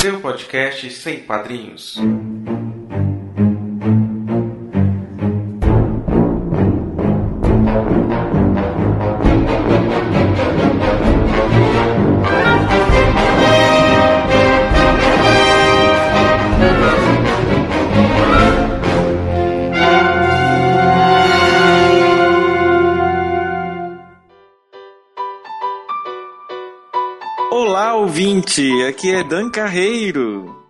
Seu podcast sem padrinhos. Aqui é Dan Carreiro.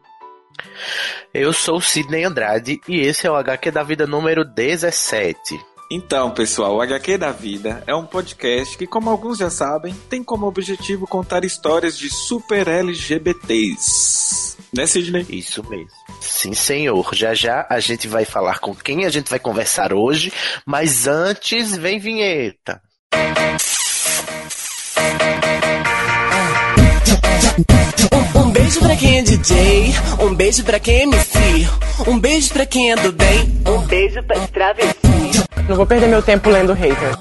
Eu sou Sidney Andrade e esse é o HQ da Vida número 17. Então, pessoal, o HQ da Vida é um podcast que, como alguns já sabem, tem como objetivo contar histórias de super LGBTs. Né, Sidney? Isso mesmo. Sim, senhor. Já já a gente vai falar com quem a gente vai conversar hoje, mas antes vem vinheta. Um, um beijo pra quem é DJ, um beijo pra quem é MC, um beijo pra quem é do bem, um beijo pra travesti. Não vou perder meu tempo lendo hater.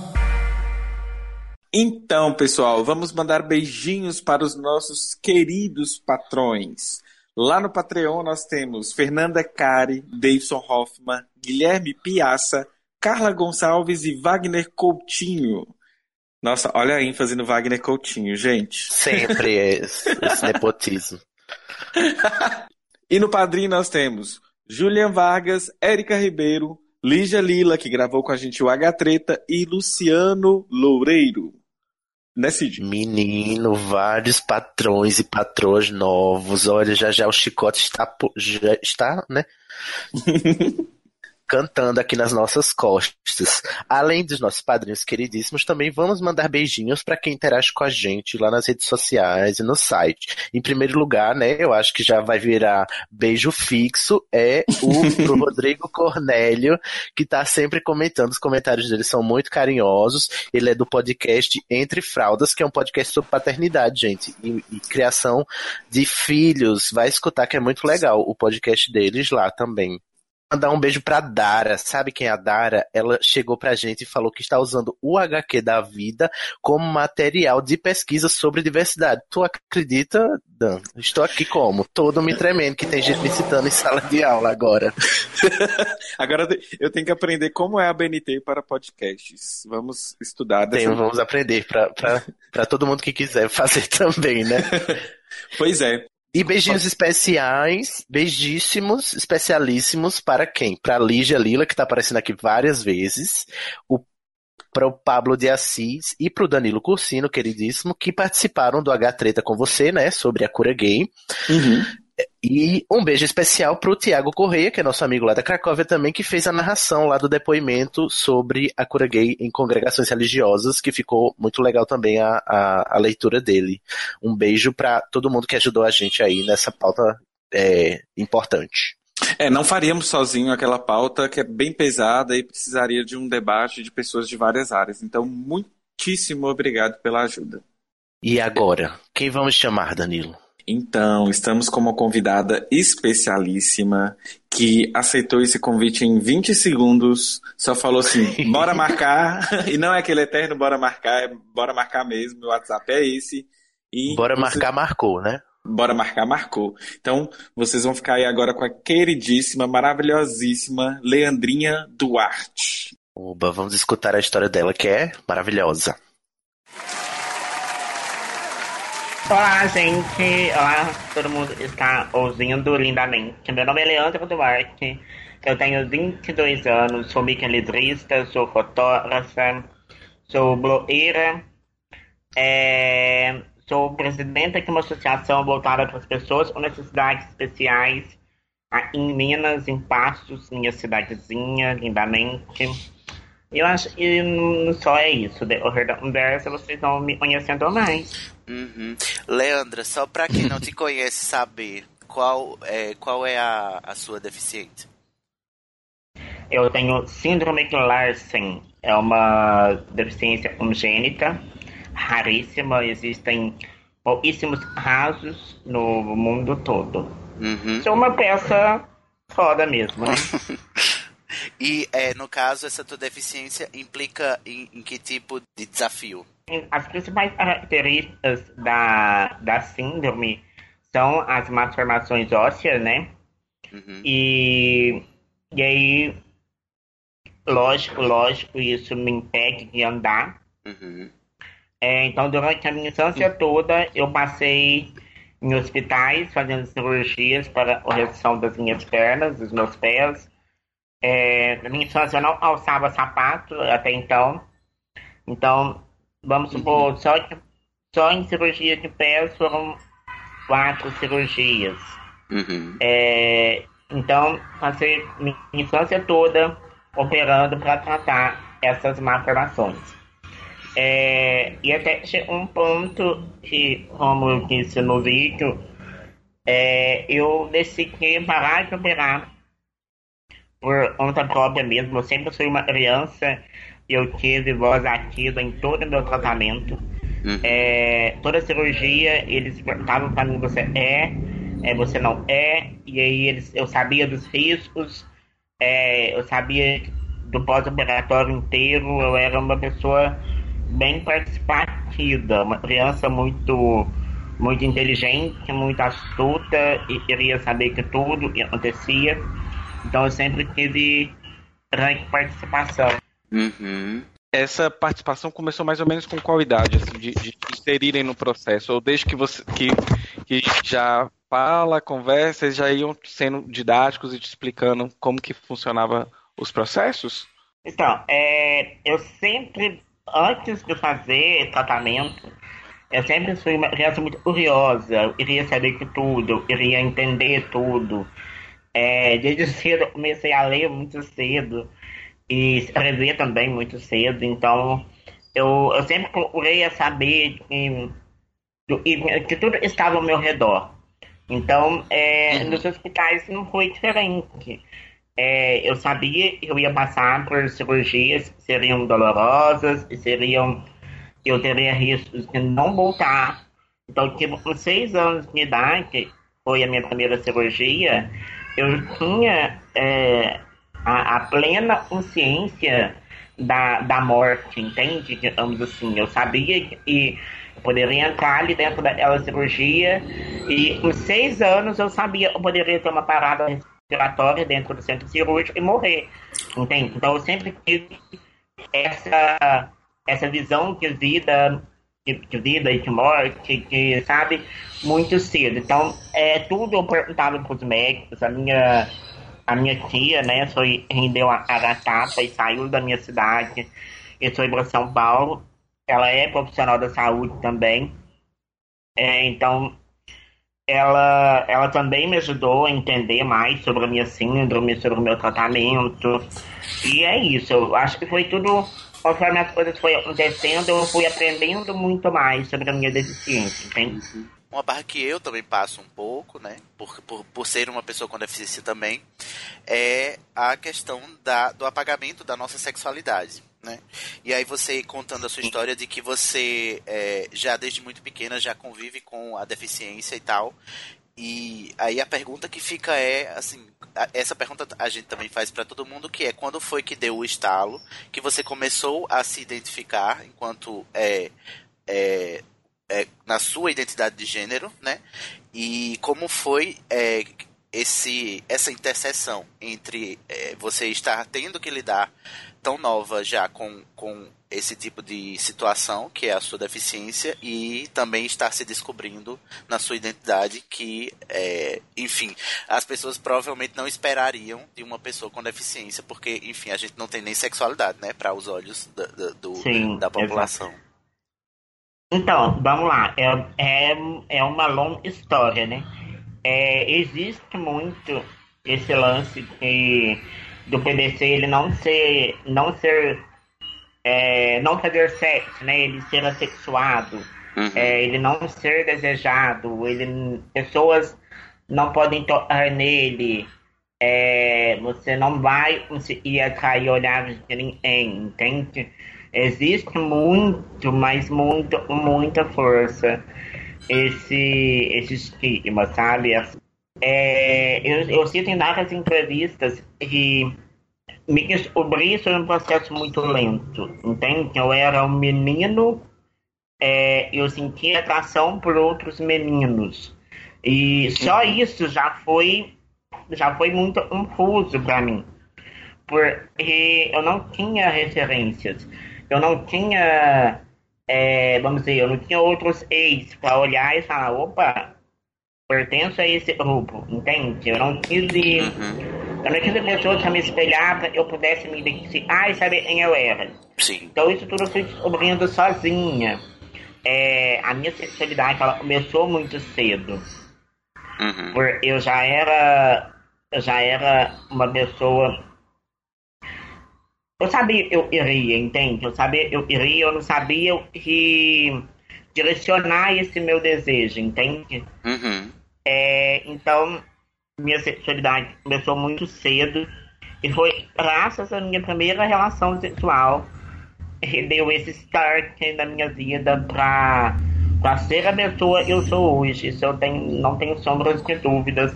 Então, pessoal, vamos mandar beijinhos para os nossos queridos patrões. Lá no Patreon nós temos Fernanda Cari, Davidson Hoffman, Guilherme Piaça, Carla Gonçalves e Wagner Coutinho. Nossa, olha a ênfase no Wagner Coutinho, gente. Sempre é esse, esse nepotismo. E no Padrim nós temos Julian Vargas, Érica Ribeiro, Lígia Lila, que gravou com a gente o H Treta, e Luciano Loureiro. Né, Cid? Menino, vários patrões e patroas novos. Olha, já já o chicote está, já está, né? Cantando aqui nas nossas costas. Além dos nossos padrinhos queridíssimos, também vamos mandar beijinhos para quem interage com a gente lá nas redes sociais e no site. Em primeiro lugar, né, eu acho que já vai virar beijo fixo, é o Rodrigo Cornélio, que tá sempre comentando. Os comentários dele são muito carinhosos. Ele é do podcast Entre Fraldas, que é um podcast sobre paternidade, gente, e, e criação de filhos. Vai escutar que é muito legal o podcast deles lá também. Mandar um beijo pra Dara. Sabe quem é a Dara? Ela chegou pra gente e falou que está usando o HQ da vida como material de pesquisa sobre diversidade. Tu acredita, Dan? Estou aqui como? Todo me tremendo, que tem gente me citando em sala de aula agora. Agora eu tenho que aprender como é a BNT para podcasts. Vamos estudar dessa Tem, vamos aprender pra todo mundo que quiser fazer também, né? Pois é. E beijinhos especiais, beijíssimos, especialíssimos para quem? Para Lígia Lila, que está aparecendo aqui várias vezes, para o Pablo de Assis e para o Danilo Cursino, queridíssimo, que participaram do H Treta com você, né, sobre a cura gay. Uhum. E um beijo especial para o Tiago Correia, que é nosso amigo lá da Cracóvia também, que fez a narração lá do depoimento sobre a cura gay em congregações religiosas, que ficou muito legal também a, a, a leitura dele. Um beijo para todo mundo que ajudou a gente aí nessa pauta é, importante. É, não faríamos sozinho aquela pauta que é bem pesada e precisaria de um debate de pessoas de várias áreas. Então, muitíssimo obrigado pela ajuda. E agora, quem vamos chamar, Danilo? Então, estamos com uma convidada especialíssima que aceitou esse convite em 20 segundos, só falou assim: bora marcar, e não é aquele eterno bora marcar, é bora marcar mesmo, o WhatsApp é esse. E Bora você- marcar, marcou, né? Bora marcar, marcou. Então, vocês vão ficar aí agora com a queridíssima, maravilhosíssima Leandrinha Duarte. Oba, vamos escutar a história dela, que é maravilhosa. Olá, gente. Olá, todo mundo está ouvindo lindamente. Meu nome é Leandro Duarte. Eu tenho 22 anos, sou microeletrista, sou fotógrafa, sou blogueira, é, sou presidenta de uma associação voltada para as pessoas com necessidades especiais em Minas, em Passos, minha cidadezinha, lindamente. Eu acho que não só é isso. O reverso vocês vão me conhecendo mais. Uhum. Leandra, só para quem não te conhece saber, qual é, qual é a, a sua deficiência? Eu tenho síndrome de Larsen. É uma deficiência congênita, raríssima. Existem pouquíssimos casos no mundo todo. Uhum. Sou uma peça foda mesmo, né? e, é, no caso, essa tua deficiência implica em, em que tipo de desafio? As principais características da, da síndrome são as malformações ósseas, né? Uhum. E, e aí, lógico, lógico, isso me impede de andar. Uhum. É, então, durante a minha infância toda, eu passei em hospitais fazendo cirurgias para a correção das minhas pernas, dos meus pés. É, na minha infância eu não alçava sapato até então. Então, vamos supor, uhum. só, só em cirurgia de pés foram quatro cirurgias. Uhum. É, então, passei minha infância toda operando para tratar essas malformações. É, e até um ponto que, como eu disse no vídeo, é, eu decidi parar de operar por conta própria mesmo. Eu sempre fui uma criança, eu tive voz ativa em todo o meu tratamento. Uhum. É, toda cirurgia, eles perguntavam para mim, você é, é, você não é, e aí eles, eu sabia dos riscos, é, eu sabia do pós-operatório inteiro, eu era uma pessoa bem participativa, uma criança muito muito inteligente, muito astuta e queria saber que tudo acontecia. Então eu sempre tive grande participação. Uhum. Essa participação começou mais ou menos com qual idade, assim, de, de inserirem no processo? Ou desde que você que, que já fala, conversa, eles já iam sendo didáticos e te explicando como que funcionava os processos? Então, é, eu sempre antes de fazer tratamento, eu sempre fui uma criança muito curiosa, eu queria saber de tudo, eu queria entender tudo. É, desde cedo eu comecei a ler muito cedo e escrever também muito cedo, então eu, eu sempre procurei saber que, que, que tudo estava ao meu redor. Então, é, uhum. nos hospitais não foi diferente. É, eu sabia que eu ia passar por cirurgias que seriam dolorosas e seriam eu teria riscos de não voltar. Então, tipo, com seis anos de idade, foi a minha primeira cirurgia, eu tinha é, a, a, plena consciência da, da morte, entende? Digamos assim, eu sabia que eu poderia entrar ali dentro daquela cirurgia e com seis anos eu sabia que eu poderia ter uma parada respiratória dentro do centro cirúrgico e morrer. Entende? Então eu sempre tive essa, essa visão de vida, de, de vida e de morte, que, sabe, muito cedo. Então, é, tudo eu perguntava para os médicos, a minha, a minha tia, né, foi, rendeu a, a tapa e saiu da minha cidade e foi para São Paulo. Ela é profissional da saúde também. É, então, ela, ela também me ajudou a entender mais sobre a minha síndrome, sobre o meu tratamento. E é isso, eu acho que foi tudo, conforme as coisas foram acontecendo, eu fui aprendendo muito mais sobre a minha deficiência, entende? Uma barra que eu também passo um pouco, né, por, por, por ser uma pessoa com deficiência também, é a questão da, do apagamento da nossa sexualidade. Né? E aí você contando a sua história de que você é, já desde muito pequena já convive com a deficiência e tal. E aí a pergunta que fica é, assim, essa pergunta a gente também faz para todo mundo, que é quando foi que deu o estalo, que você começou a se identificar enquanto é, é, é na sua identidade de gênero, né? E como foi é, esse, essa interseção entre é, você estar tendo que lidar tão nova já com, com esse tipo de situação, que é a sua deficiência, e também estar se descobrindo na sua identidade, que, é, enfim, as pessoas provavelmente não esperariam de uma pessoa com deficiência, porque, enfim, a gente não tem nem sexualidade, né, para os olhos da, da, do, Sim, da população. Exato. Então, vamos lá, é, é, é uma longa história, né? É, existe muito esse lance de do PDC ele não ser, não ser é, não fazer sexo, né? Ele ser assexuado, Uhum. é, ele não ser desejado, ele, pessoas não podem tocar nele, é, você não vai conseguir atrair olhares de ninguém, entende? Existe muito, mas muito, muita força esse, esse estigma, sabe? É, eu, eu cito em várias entrevistas que me descobri isso um processo muito lento, entende? Eu era um menino, é, eu sentia atração por outros meninos. E só isso já foi já foi muito confuso para mim. Porque eu não tinha referências. Eu não tinha, é, vamos dizer, eu não tinha outros ex para olhar e falar, opa, pertenço a esse grupo, entende? Eu não tive, eu não tive pessoas para me espelhar para eu pudesse me identificar e saber quem eu era. Sim. Então isso tudo eu fui descobrindo sozinha. É, a minha sexualidade ela começou muito cedo. Uhum. Por eu já era eu já era uma pessoa eu sabia eu iria, entende? Eu sabia eu iria, eu não sabia o que direcionar esse meu desejo, entende? Uhum. É, então minha sexualidade começou muito cedo e foi graças à minha primeira relação sexual que deu esse start na minha vida pra, pra ser a pessoa que eu sou hoje. Isso eu tenho, não tenho sombras de dúvidas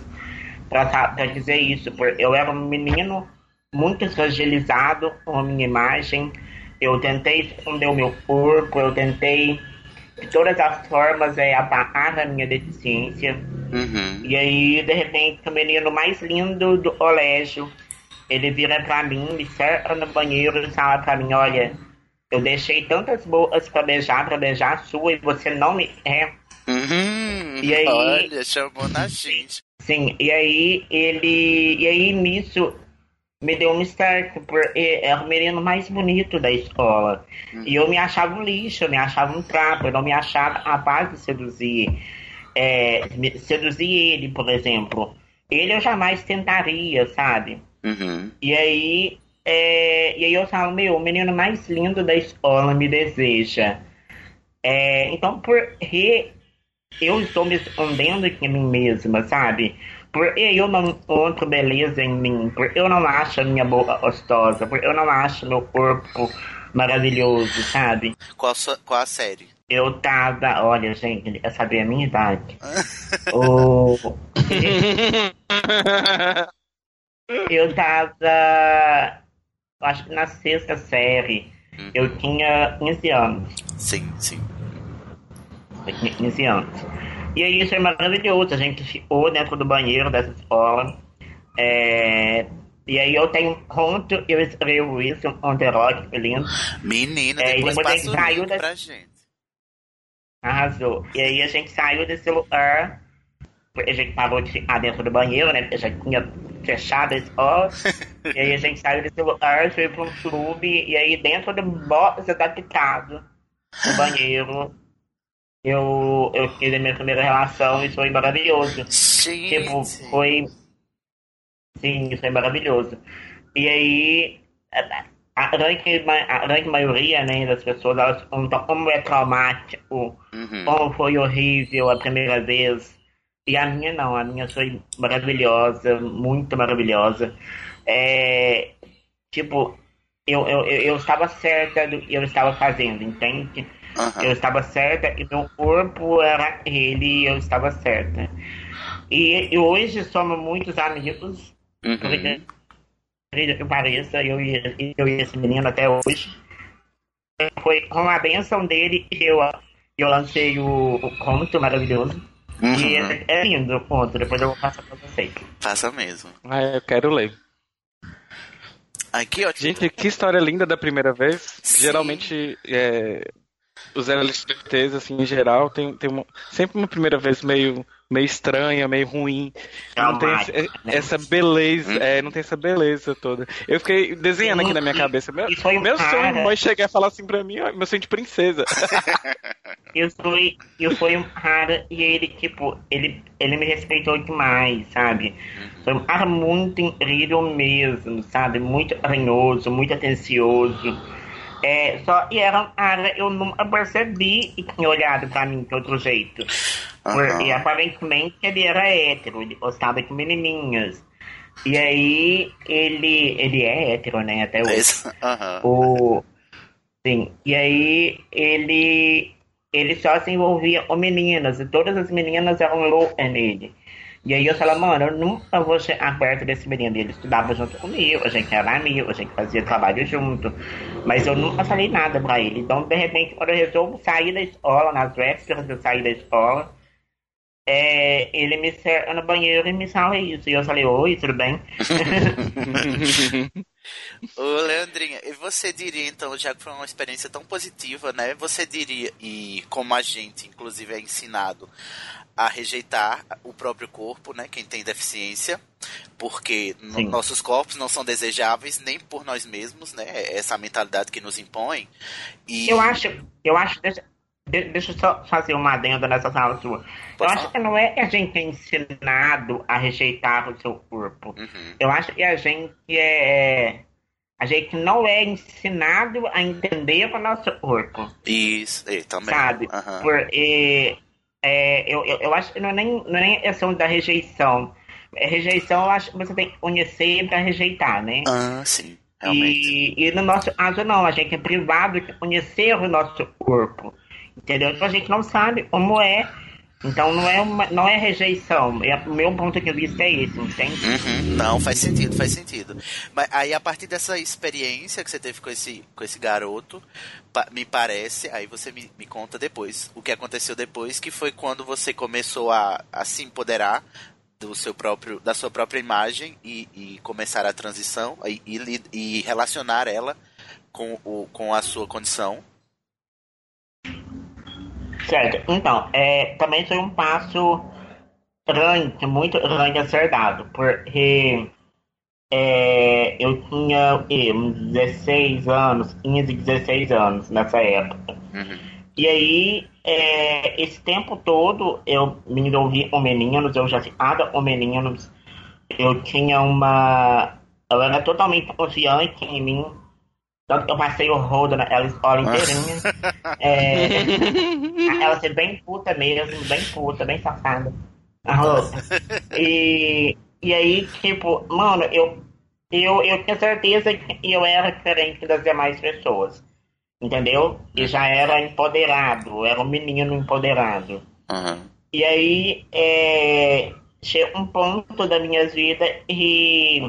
pra dizer isso. Porque eu era um menino muito fragilizado com a minha imagem. Eu tentei esconder o meu corpo, eu tentei de todas as formas é, apagar a minha deficiência. Uhum. E aí, de repente, o menino mais lindo do colégio, ele vira pra mim, me cerca no banheiro e fala pra mim, olha, eu deixei tantas bocas pra beijar, pra beijar a sua, e você não me quer. Uhum. E aí- Olha, chamou na gente. Sim, e aí ele. E aí nisso me deu um start, porque era o menino mais bonito da escola. E eu me achava um lixo, eu me achava um trapo, eu não me achava capaz de seduzir. É, seduzir ele, por exemplo. Ele eu jamais tentaria, sabe? Uhum. E aí, é, e aí eu falo, meu, o menino mais lindo da escola me deseja. É, então, por que eu estou me escondendo aqui em mim mesma, sabe? Por eu não encontro beleza em mim? Por eu não acho a minha boca gostosa? Por eu não acho meu corpo maravilhoso, sabe? Qual, a sua- qual a série? Eu tava, olha, gente, ele quer saber a minha idade. o... Eu tava. Acho que na sexta série. Eu tinha 15 anos. Sim, sim. Eu tinha 15 anos. E aí isso é maravilhoso. A gente ficou dentro do banheiro dessa escola. É, E aí eu tenho um conto, eu escrevo isso, um conto erótico lindo. Menina, É, depois depois ele saiu da- pra gente. Arrasou. E aí a gente saiu desse lugar. A gente parou de ficar dentro do banheiro, né? Porque já tinha fechado a escola. e aí a gente saiu desse lugar, foi pra um clube. E aí dentro do box adaptado, no banheiro, eu, eu tive a minha primeira relação e foi maravilhoso. Gente. Tipo, foi. Sim, foi maravilhoso. E aí, a, grande, a grande maioria né, das pessoas elas perguntam como é traumático, Uhum. como foi horrível a primeira vez. E a minha não, a minha foi maravilhosa, muito maravilhosa. É, tipo, eu, eu, eu, eu estava certa do que eu estava fazendo, entende? Aham. Eu estava certa e meu corpo era ele e eu estava certa. E, e hoje somos muitos amigos, Uhum. porque, que pareça, eu e, eu e esse menino até hoje. Foi com a benção dele que eu, eu lancei o, o conto maravilhoso. E Uhum. é, é lindo o conto, depois eu vou passar pra vocês. Faça mesmo. Ah, eu quero ler. Que ótimo. Gente, que história linda da primeira vez. Sim. Geralmente, é, os LGBTs, assim, em geral, tem, tem uma- sempre uma primeira vez meio, meio estranha, meio ruim. Não tem esse- Traumática, né? essa beleza, é, não tem essa beleza toda. Eu fiquei desenhando aqui na minha E- cabeça. Meu, foi meu sonho cara- mãe chegar e falar assim pra mim, ó, meu sonho de princesa. Eu fui, eu fui um cara e ele, tipo, ele, ele me respeitou demais, sabe? Foi um cara muito incrível mesmo, sabe? Muito carinhoso, muito atencioso. É, só, e era um cara, eu nunca percebi que tinha olhado pra mim de outro jeito. Aham. e aparentemente ele era hétero, ele gostava de menininhas. E aí ele, ele é hétero, né, até hoje. Esse- Aham. O, sim, e aí ele, ele só se envolvia com meninas, e todas as meninas eram loucas nele. E aí eu falava, mano, eu nunca vou chegar perto desse menino. Ele estudava junto comigo, a gente era amigo, a gente fazia trabalho junto. Mas eu nunca falei nada pra ele. Então, de repente, quando eu resolvo sair da escola, nas vésperas de eu sair da escola, é, ele me cerca no banheiro e me fala isso. E eu falei, oi, tudo bem? Ô, Leandrinha, e você diria, então, já que foi uma experiência tão positiva, né? Você diria, e como a gente, inclusive, é ensinado a rejeitar o próprio corpo, né? Quem tem deficiência, porque Sim. nossos corpos não são desejáveis nem por nós mesmos, né? Essa mentalidade que nos impõe. E Eu acho, eu acho, deixa, de- deixa eu só fazer uma adenda nessa fala sua. Eu acho que não é que a gente é ensinado a rejeitar o seu corpo. Uhum. Eu acho que a gente é. A gente não é ensinado a entender o nosso corpo, Isso, e também. sabe? Aham. Porque é, eu, eu, eu acho que não é nem, não é nem questão da rejeição. É, rejeição, eu acho que você tem que conhecer para rejeitar, né? Ah, sim, realmente. E, e no nosso caso, não, a gente é privado de conhecer o nosso corpo. Entendeu? Então a gente não sabe como é. Então não é, uma, não é rejeição. É, o meu ponto de vista é esse, entende? Uhum, Não, faz sentido, faz sentido. Mas aí a partir dessa experiência que você teve com esse, com esse garoto, pa- me parece, aí você me, me conta depois, o que aconteceu depois, que foi quando você começou a, a se empoderar do seu próprio, da sua própria imagem e, e começar a transição e, e, e relacionar ela com, o, com a sua condição. Certo. Então, é, também foi um passo grande, muito grande a ser dado, porque é, eu tinha uns 16 anos, 15, 16 anos nessa época. Uhum. E aí, é, esse tempo todo, eu me envolvi com meninos, eu já ficava com meninos, eu tinha uma. Eu era totalmente confiante em mim, tanto que eu passei o rodo naquela escola inteirinha. É, ela ser bem puta mesmo, bem puta, bem safada. A. E, e aí, tipo, mano, eu, eu, eu tinha certeza que eu era diferente das demais pessoas. Entendeu? E já era empoderado, era um menino empoderado. Uhum. E aí, é, chegou um ponto da minha vida e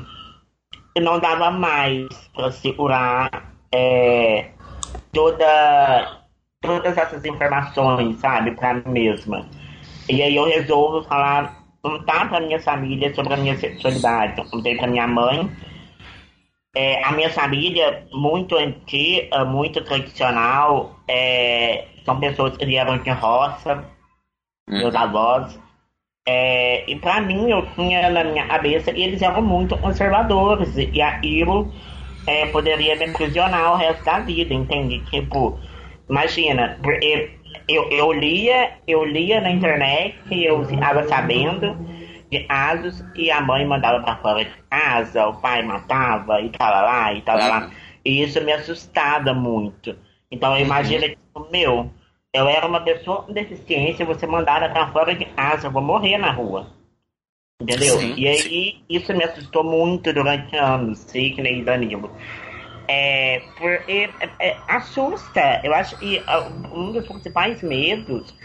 e não dava mais para segurar é, toda, todas essas informações, sabe, para mim mesma. E aí eu resolvo falar, contar para minha família sobre a minha sexualidade. Eu contei para minha mãe. É, a minha família, muito antiga, muito tradicional, é, são pessoas que vieram de roça, meus avós. É, e pra mim, eu tinha na minha cabeça que eles eram muito conservadores e aquilo é, poderia me aprisionar o resto da vida, entende? Tipo, imagina, porque eu, eu lia, eu lia na internet, eu ficava sabendo de casos e a mãe mandava pra fora de casa, o pai matava e tal lá e tal lá. E isso me assustava muito. Então eu imagino que, meu, eu era uma pessoa com deficiência, você mandada pra fora de casa, eu vou morrer na rua. Entendeu? Sim, e aí isso me assustou muito durante anos, sei que nem Danilo. É, porque é, é, assusta. Eu acho que ah, um dos principais medos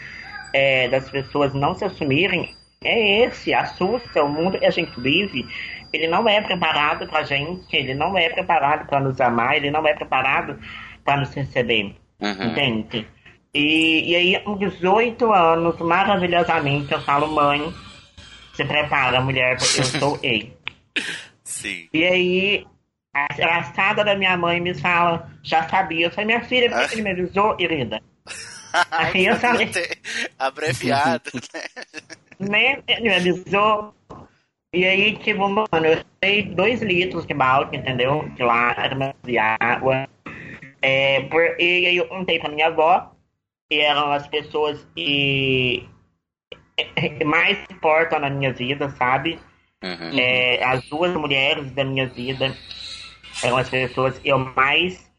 é, das pessoas não se assumirem é esse, assusta. O mundo que a gente vive, ele não é preparado pra gente, ele não é preparado pra nos amar, ele não é preparado pra nos receber. Uhum. Entende? E, e aí, com 18 anos, maravilhosamente, eu falo, mãe, se prepara, mulher, porque eu sou gay. Sim. E aí, a engraçada da minha mãe me fala, já sabia. Eu falei, minha filha, por que ele me avisou, querida? Aí eu falei, Abreviado, né? né? Me avisou. E aí, tipo, mano, eu dei dois litros de balde, entendeu? De lágrimas, de água. É, por, e aí eu contei pra minha avó, que eram as pessoas que mais importam na minha vida, sabe? Uhum. É, as duas mulheres da minha vida eram as pessoas que eu mais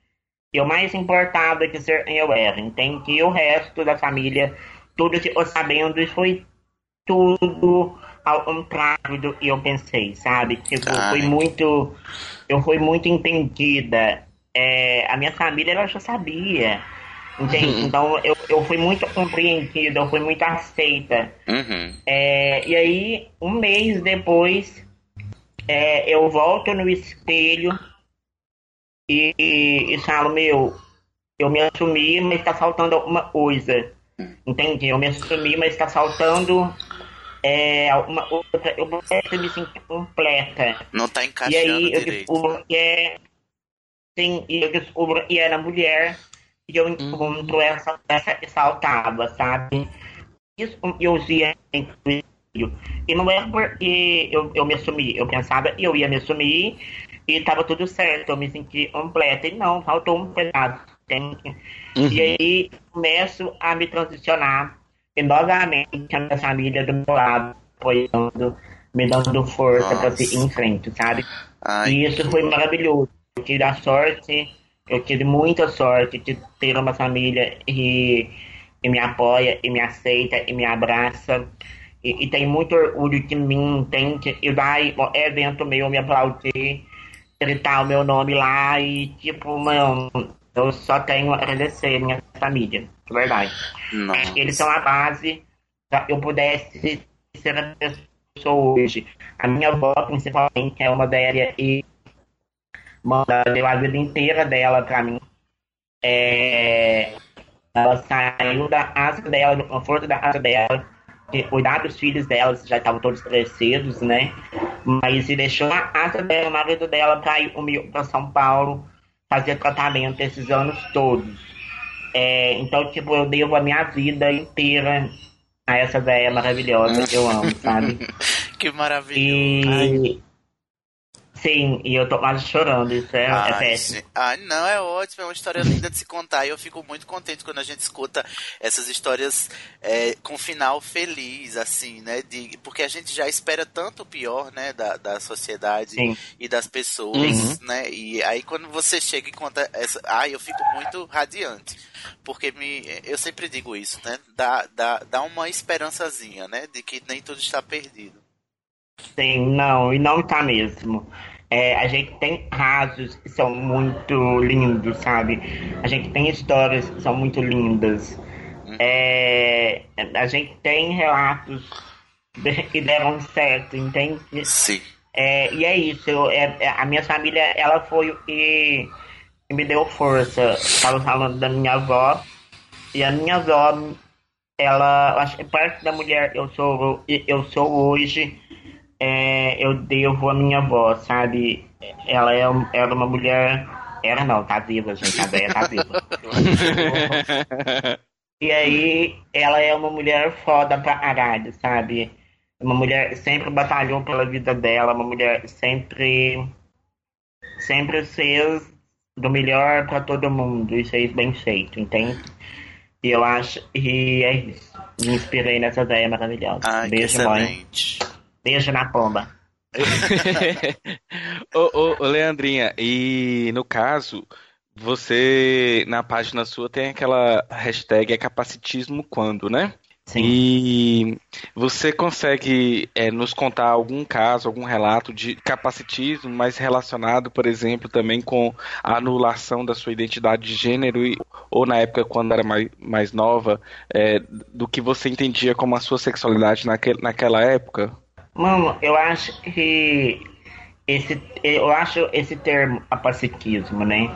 eu mais importava que ser eu era, entende? E o resto da família, tudo ficou sabendo e foi tudo ao contrário do que eu pensei, sabe? Tipo, foi muito. Eu fui muito entendida. É, a minha família ela já sabia. Entende? Então eu, eu fui muito compreendida, eu fui muito aceita. Uhum. É, e aí, um mês depois, é, eu volto no espelho e, e, e falo, meu, eu me assumi, mas tá faltando alguma coisa. Entende? Eu me assumi, mas tá faltando é, alguma outra. Eu preciso me sentir completa. Não tá E encaixando aí eu direito. descubro que é. Sim, e eu descubro que era mulher e eu encontro essa, essa que faltava, sabe? Isso eu via espelho. E não é porque eu, eu me assumi, eu pensava que eu ia me assumir e tava tudo certo, eu me senti completa. E não, faltou um pedaço. entende? E aí começo a me transicionar e novamente a minha família do meu lado apoiando, me dando força para seguir em frente, sabe? Ai, E isso foi maravilhoso. Eu tive a sorte, eu tive muita sorte de ter uma família e, e me apoia, e me aceita, e me abraça. E, e tem muito orgulho de mim, entende? E vai, ó, evento meu, me aplaudir, gritar o meu nome lá e, tipo, mano, eu só tenho a agradecer a minha família, de verdade. Que eles são a base pra eu pudesse ser a pessoa que sou hoje. A minha avó, principalmente, é uma velha e manda deu a vida inteira dela pra mim. É, ela saiu da asa dela, do conforto da asa dela, de cuidar dos filhos dela, já estavam todos crescidos, né? Mas se deixou a asa dela, o marido dela, pra ir comigo pra São Paulo fazer tratamento esses anos todos. É, então, tipo, eu devo a minha vida inteira a essa velha maravilhosa que eu amo, sabe? Que maravilhoso. E. Sim, e eu tô quase chorando, isso é, é Ai, péssimo. sim. Ai, não, é ótimo, é uma história linda de se contar. E eu fico muito contente quando a gente escuta essas histórias é, com final feliz, assim, né? De, porque a gente já espera tanto o pior, né, da, da sociedade Sim. e das pessoas, né? E aí quando você chega e conta essa. Ai, eu fico muito radiante. Porque me, eu sempre digo isso, né? Dá, dá, dá uma esperançazinha, né? De que nem tudo está perdido. Sim, não, e não tá mesmo. É, a gente tem casos que são muito lindos, sabe? A gente tem histórias que são muito lindas. É, a gente tem relatos que deram certo, entende? Sim. É, e é isso, eu- é- é- a minha família, ela foi o que, me deu força. Estava falando da minha avó, e a minha avó, ela, acho que parte da mulher que eu sou, eu sou hoje, é, eu devo a minha avó, sabe? Ela é, era uma mulher, era não, tá viva, gente, a velha tá viva. E aí, ela é uma mulher foda pra caralho, sabe? Uma mulher sempre batalhou pela vida dela, uma mulher sempre. Sempre fez do melhor pra todo mundo e fez bem feito, entende? E eu acho que é isso. Me inspirei nessa ideia maravilhosa. Ai, Beijo, mãe. Beijo na pomba. ô, ô, ô, Leandrinha, e no caso, você na página sua tem aquela hashtag é capacitismo quando, né? Sim. E você consegue é, nos contar algum caso, algum relato de capacitismo, mas relacionado, por exemplo, também com a anulação da sua identidade de gênero, e, ou na época quando era mais, mais nova, é, do que você entendia como a sua sexualidade naquele, naquela época? Mano, eu acho que esse, eu acho esse termo capacitismo, né?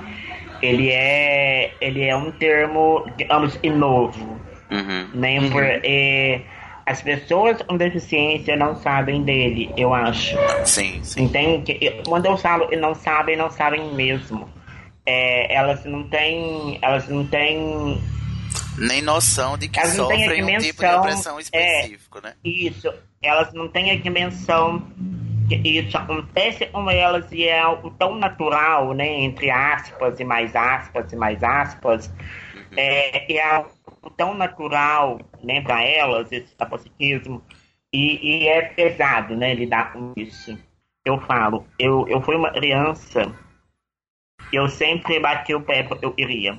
Ele é, ele é um termo, digamos, novo, Uhum. né? Porque as pessoas com deficiência não sabem dele, eu acho. Sim, sim. Entende? Quando eu falo e não sabem, não sabem mesmo. É, elas não têm, elas não têm Nem noção de que Elas sofrem um tipo de dimensão, opressão é. específico, né? Isso, elas não têm a dimensão que isso acontece com elas e é algo tão natural, né? Entre aspas e mais aspas e mais aspas. É, é algo tão natural, né, para elas, esse capacitismo. E, e é pesado, né, lidar com isso. Eu falo, eu, eu fui uma criança eu sempre bati o pé, eu iria.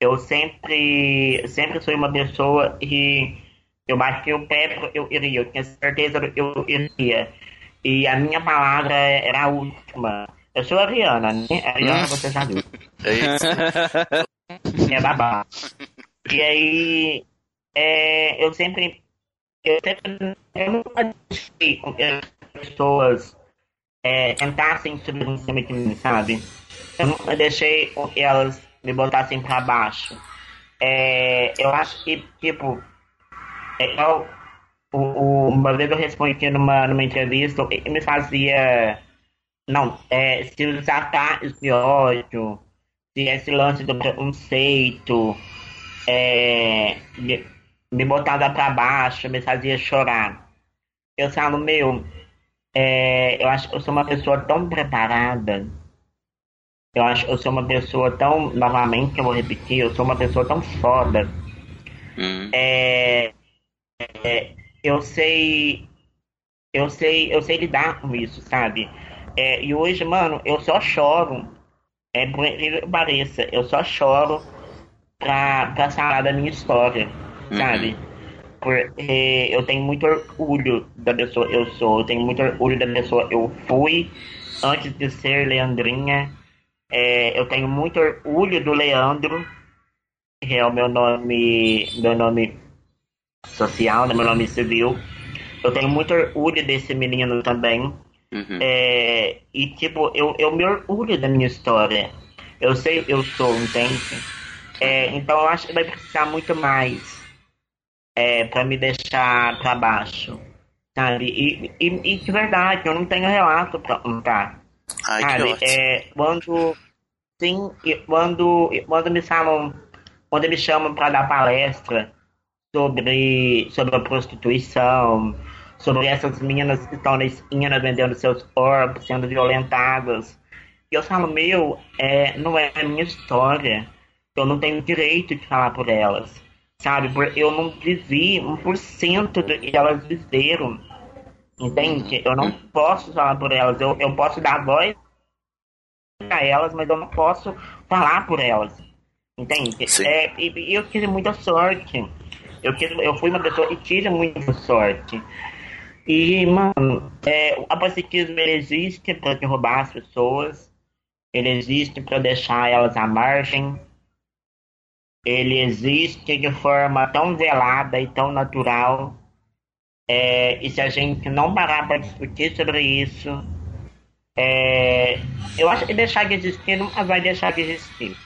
Eu sempre, sempre fui uma pessoa que eu bati o pé, eu iria. Eu tinha certeza que eu iria. E a minha palavra era a última. Eu sou a Ariana, né? A Ariana você já viu. É isso. É babá. E aí, é, eu sempre. Eu sempre. Eu nunca deixei que as pessoas é, tentassem subir em cima de mim, sabe? Eu nunca deixei que elas me botassem pra baixo. É, eu acho que, tipo. É, o, o, uma vez eu respondi numa, numa entrevista e me fazia. Não, é, se os de ódio, se esse lance do preconceito é, me, me botava pra baixo, me fazia chorar. Eu falo, meu, é, eu acho que eu sou uma pessoa tão preparada. Eu acho que eu sou uma pessoa tão. Novamente, eu vou repetir, eu sou uma pessoa tão foda. Hum. É, é, eu sei. Eu sei, eu sei lidar com isso, sabe? É, e hoje, mano, eu só choro. É por que pareça, eu só choro pra, pra falar da minha história, sabe? Porque eu tenho muito orgulho da pessoa eu sou, eu tenho muito orgulho da pessoa eu fui antes de ser Leandrinha. É, eu tenho muito orgulho do Leandro, que é o meu nome, meu nome social, né, meu nome civil. Eu tenho muito orgulho desse menino também. Uhum. É, e tipo, eu, eu me orgulho da minha história. Eu sei eu sou, entende? É, então eu acho que vai precisar muito mais é, para me deixar para baixo. Sabe? E, e, e de verdade, eu não tenho relato para contar. Ai, Sabe? É, quando, sim, quando, quando me falam, quando me chamam para dar palestra sobre, sobre a prostituição, sobre essas meninas que estão na esquina vendendo seus corpos, sendo violentadas. E eu falo, meu, é, não é a minha história. Eu não tenho direito de falar por elas. Sabe? Eu não vivi 1% do que elas viveram. Entende? Eu não posso falar por elas. Eu, eu posso dar voz a elas, mas eu não posso falar por elas. Entende? É, e, eu tive muita sorte. Eu, tive, eu fui uma pessoa que tive muita sorte. E, mano, é, o capacitismo existe para derrubar as pessoas. Ele existe para deixar elas à margem. Ele existe de forma tão velada e tão natural. É, e se a gente não parar para discutir sobre isso, é, eu acho que deixar de existir nunca vai deixar de existir.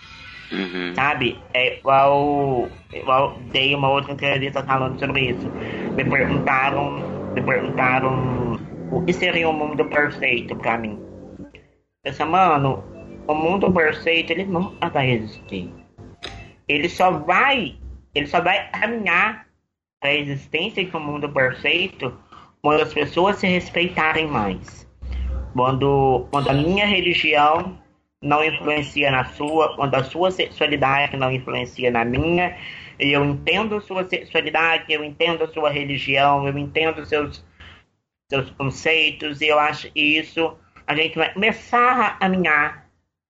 Uhum. Sabe? É igual, igual dei uma outra entrevista falando sobre isso. Me perguntaram, me perguntaram o que seria um mundo perfeito pra mim. Eu disse, mano, o mundo perfeito ele nunca vai existir. Ele só vai, ele só vai caminhar a existência de um mundo perfeito quando as pessoas se respeitarem mais. Quando, quando a minha religião não influencia na sua, quando a sua sexualidade não influencia na minha, e eu entendo sua sexualidade, eu entendo sua religião, eu entendo seus seus conceitos, e eu acho que isso a gente vai começar a caminhar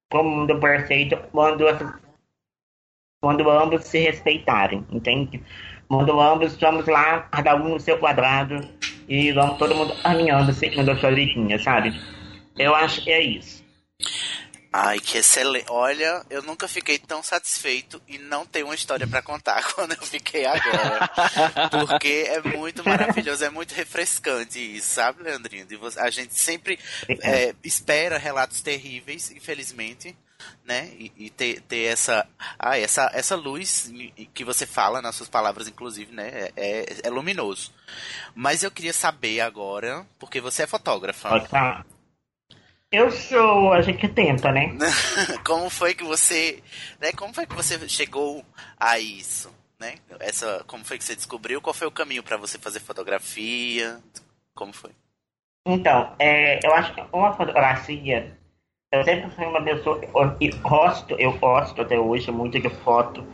para o mundo perfeito quando quando ambos se respeitarem, entende? Quando ambos vamos lá, cada um no seu quadrado, e vamos todo mundo caminhando seguindo a sua vidinha, sabe? Eu acho que é isso. Ai, que excelente. Olha, eu nunca fiquei tão satisfeito e não tenho uma história pra contar quando eu fiquei agora. Porque é muito maravilhoso, é muito refrescante isso, sabe, Leandrinho? A gente sempre é, espera relatos terríveis, infelizmente, né? E, e ter, ter essa, ah, essa, essa luz que você fala nas suas palavras, inclusive, né? É, é luminoso. Mas eu queria saber agora, porque você é fotógrafa. Eu sou, a gente tenta, né? como foi que você, né, como foi que você chegou a isso, né? Essa, como foi que você descobriu? Qual foi o caminho para você fazer fotografia? Como foi? Então, é, eu acho que uma fotografia, eu sempre fui uma pessoa, eu gosto, eu gosto até hoje muito de foto,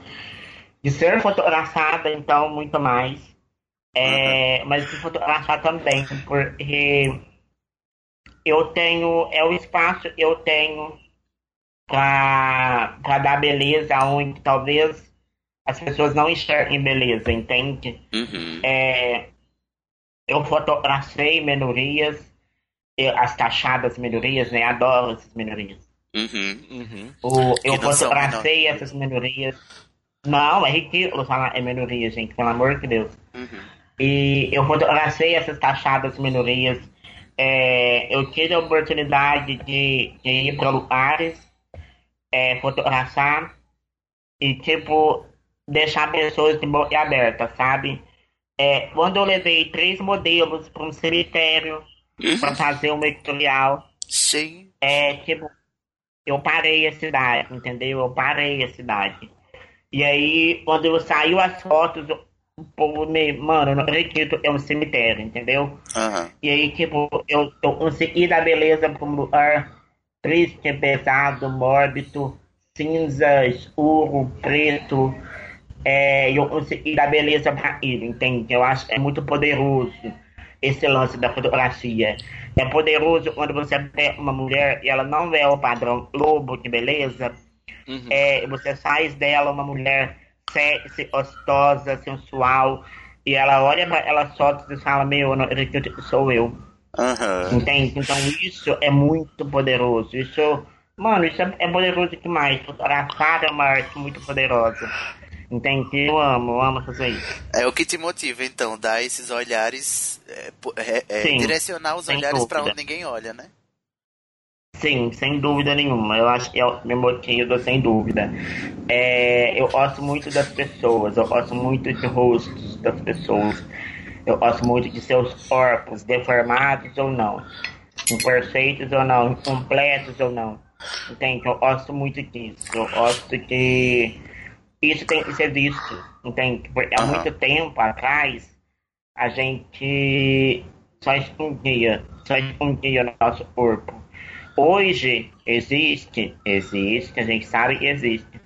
de ser fotografada, então, muito mais, é, mas de fotografar também, porque eu tenho, é o espaço que eu tenho pra, pra dar beleza onde talvez as pessoas não enxerguem beleza, entende? Uhum. É, eu fotografei minorias, as taxadas minorias, né? Adoro essas minorias. Uhum. Uhum. O, eu fotografei essas minorias. Não, é ridículo falar em minoria, gente, pelo amor de Deus. Uhum. E eu fotografei essas taxadas minorias. É, eu tive a oportunidade de, de ir para lugares, é, fotografar e, tipo, deixar pessoas de boca aberta, sabe? É, quando eu levei três modelos para um cemitério para fazer um editorial, Sim. é, tipo, eu parei a cidade, entendeu? Eu parei a cidade. E aí, quando eu saiu as fotos, o povo me, mano, eu não acredito, é um cemitério, entendeu? Aham. E aí, tipo, eu, eu consegui dar beleza pra um lugar triste, pesado, mórbido, cinza, escuro, preto. É, eu consegui dar beleza pra ele, entende? Eu acho que é muito poderoso esse lance da fotografia. É poderoso quando você pega uma mulher e ela não é o padrão lobo de beleza. Uhum. É, você faz dela uma mulher sexy, gostosa, sensual. E ela olha pra ela só e fala, meu, eu não sou eu. Aham. Entende? Então isso é muito poderoso. Isso, mano, isso é, é poderoso demais. Fotografar é uma arte muito poderosa. Entende? Eu amo, eu amo fazer isso. É o que te motiva, então, dar esses olhares, é, é, é, Sim, direcionar os olhares dúvida. onde ninguém olha, né? Sim, sem dúvida nenhuma. Eu acho que é o meu motivo, sem dúvida. É, eu gosto muito das pessoas, eu gosto muito de rostos das pessoas. Eu gosto muito de seus corpos, deformados ou não, imperfeitos ou não, incompletos ou não. Entende? Eu gosto muito disso. Eu gosto de. Isso tem que ser visto, entende? Porque há Aham. muito tempo atrás a gente só escondia, só escondia o nosso corpo. Hoje existe, existe, a gente sabe que existe.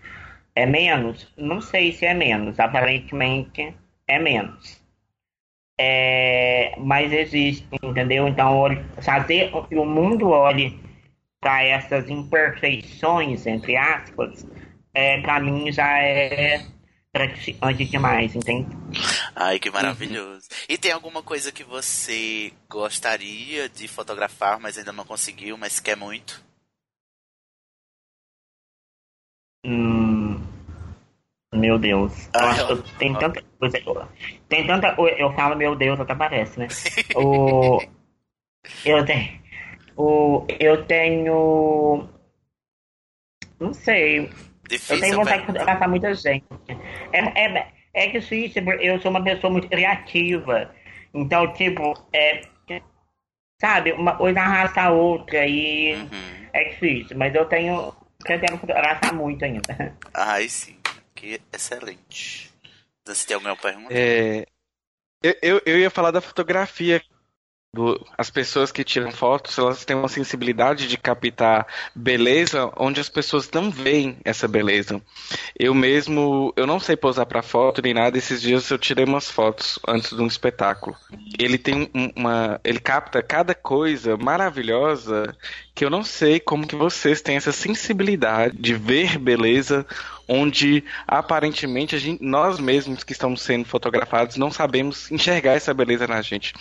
É menos? Não sei se é menos, aparentemente é menos. É, mas existe, entendeu? Então, fazer com que o mundo olhe para essas imperfeições, entre aspas, é, para mim já é gratificante demais, entende? Ai, que maravilhoso. E tem alguma coisa que você gostaria de fotografar, mas ainda não conseguiu, mas quer muito? Hum, meu Deus. Eu Ah, eu- tem tanta coisa. Tem tanta coisa. Eu falo, meu Deus, até parece, né? o, eu tenho. O, eu tenho. Não sei. Eu Difícil tenho vontade de perguntar. fotografar muita gente. É, é, é difícil, porque eu sou uma pessoa muito criativa. Então, tipo, é. Sabe, uma coisa arrasta a outra e Uhum. é difícil, mas eu tenho. Pretendo fotografar muito ainda. Ai, sim. Que excelente. Você tem alguma pergunta? É, eu, eu, eu ia falar da fotografia. Do- as pessoas que tiram fotos, elas têm uma sensibilidade de captar beleza onde as pessoas não veem essa beleza. Eu mesmo, eu não sei posar para foto nem nada. Esses dias eu tirei umas fotos antes de um espetáculo. Ele tem um- uma, ele capta cada coisa maravilhosa que eu não sei como que vocês têm essa sensibilidade de ver beleza onde aparentemente a gente, nós mesmos que estamos sendo fotografados não sabemos enxergar essa beleza na gente.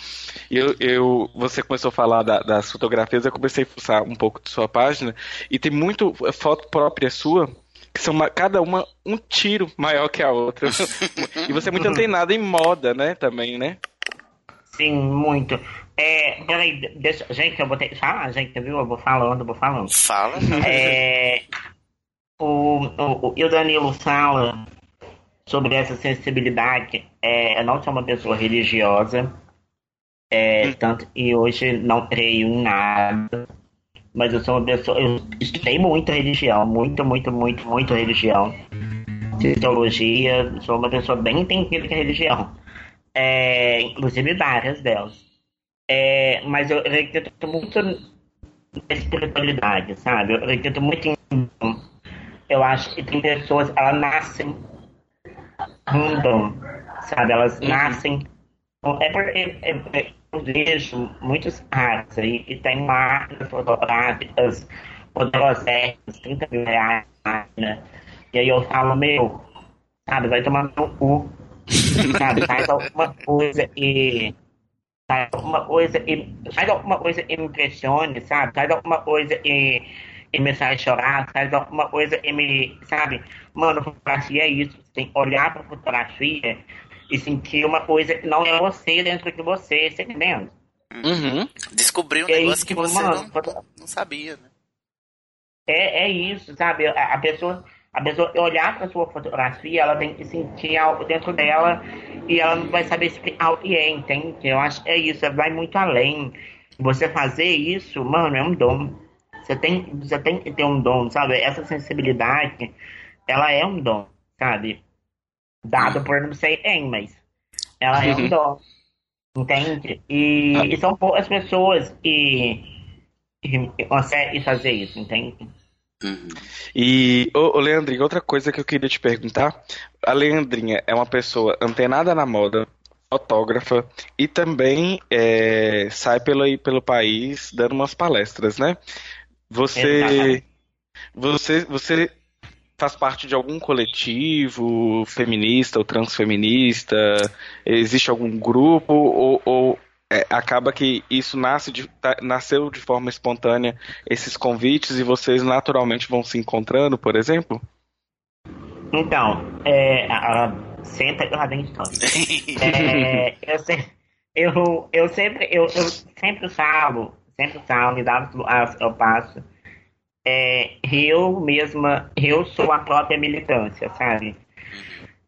Eu, eu- você começou a falar da- das fotografias, eu comecei a fuçar um pouco de sua página e tem muito foto própria sua que são uma- cada uma um tiro maior que a outra. e você é muito antenada em moda, né, também, né? Sim, muito. É, peraí, deixa, gente, eu vou ter que falar, gente, viu? Eu vou falando, eu vou falando. Fala. É, o, o, e o Danilo fala sobre essa sensibilidade. É, eu não sou uma pessoa religiosa, é, tanto e hoje não creio em nada, mas eu sou uma pessoa. Eu estudei muito religião, muito, muito, muito, muito religião. Teologia, sou uma pessoa bem entendida com religião. É, inclusive várias delas. É, mas eu acredito muito na espiritualidade, sabe? Eu acredito muito em. Eu acho que tem pessoas, elas nascem com dom, sabe? Elas nascem. É porque é, é, eu vejo muitos caras aí que tem máquinas fotográficas poderosérrimos, 30 mil reais, né? E aí eu falo, meu, sabe, vai tomar no cu, sabe, faz alguma coisa e faz alguma coisa e faz alguma coisa e me impressione, sabe, faz alguma coisa e, e me faz chorar, faz alguma coisa e me, sabe, mano, fotografia é isso, tem que olhar pra fotografia e sentir uma coisa que não é você dentro de você, você tá entendendo? Uhum. Descobrir um aí, negócio que tipo, você mano, não, não sabia, né? É, é isso, sabe? A, a pessoa, a pessoa olhar para sua fotografia, ela tem que sentir algo dentro dela e ela não vai saber explicar o que é, entende? Eu acho que é isso, vai muito além. Você fazer isso, mano, é um dom. Você tem, você tem que ter um dom, sabe? Essa sensibilidade, ela é um dom, sabe? Dado por não sei quem, mas ela é um dom. Entende? E, e são poucas pessoas que, que conseguem fazer isso, entende? E, ô, ô Leandrinha, outra coisa que eu queria te perguntar. A Leandrinha é uma pessoa antenada na moda, fotógrafa e também é, sai pelo, pelo país dando umas palestras, né? Você, Exatamente. você, você faz parte de algum coletivo feminista ou transfeminista? Existe algum grupo ou, ou, é, acaba que isso nasce de, tá- nasceu de forma espontânea esses convites e vocês naturalmente vão se encontrando, por exemplo? Então, é, a- senta que lá dentro é, eu, se- eu, eu sempre eu, eu sempre falo, sempre falo, me dá as- eu passo. É, eu mesma, eu sou a própria militância, sabe?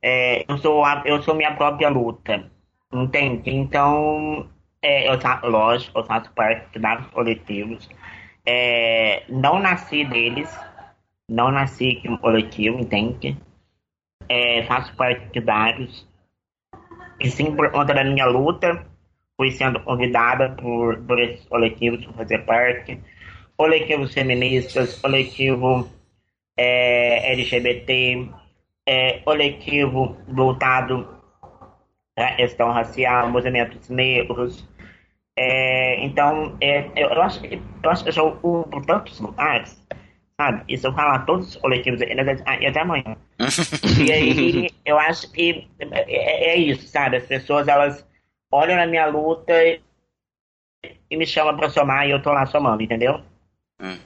É, eu sou a, eu sou minha própria luta, entende? Então, é, eu lógico, eu faço parte de vários coletivos. É, não nasci deles, não nasci em um coletivo, entende? É, faço parte de vários. E sim, por conta da minha luta, fui sendo convidada por, por esses coletivos para fazer parte. Coletivos feministas, coletivo é, LGBT, é, coletivo voltado à questão racial, movimentos negros. É, então, é, eu, eu acho, que- eu acho que eu já ocupo por tantos lugares, sabe? E se eu falar todos os coletivos, ainda e até amanhã. E aí, eu acho que é, é isso, sabe? As pessoas, elas olham na minha luta e, e me chamam pra somar e eu tô lá somando, entendeu?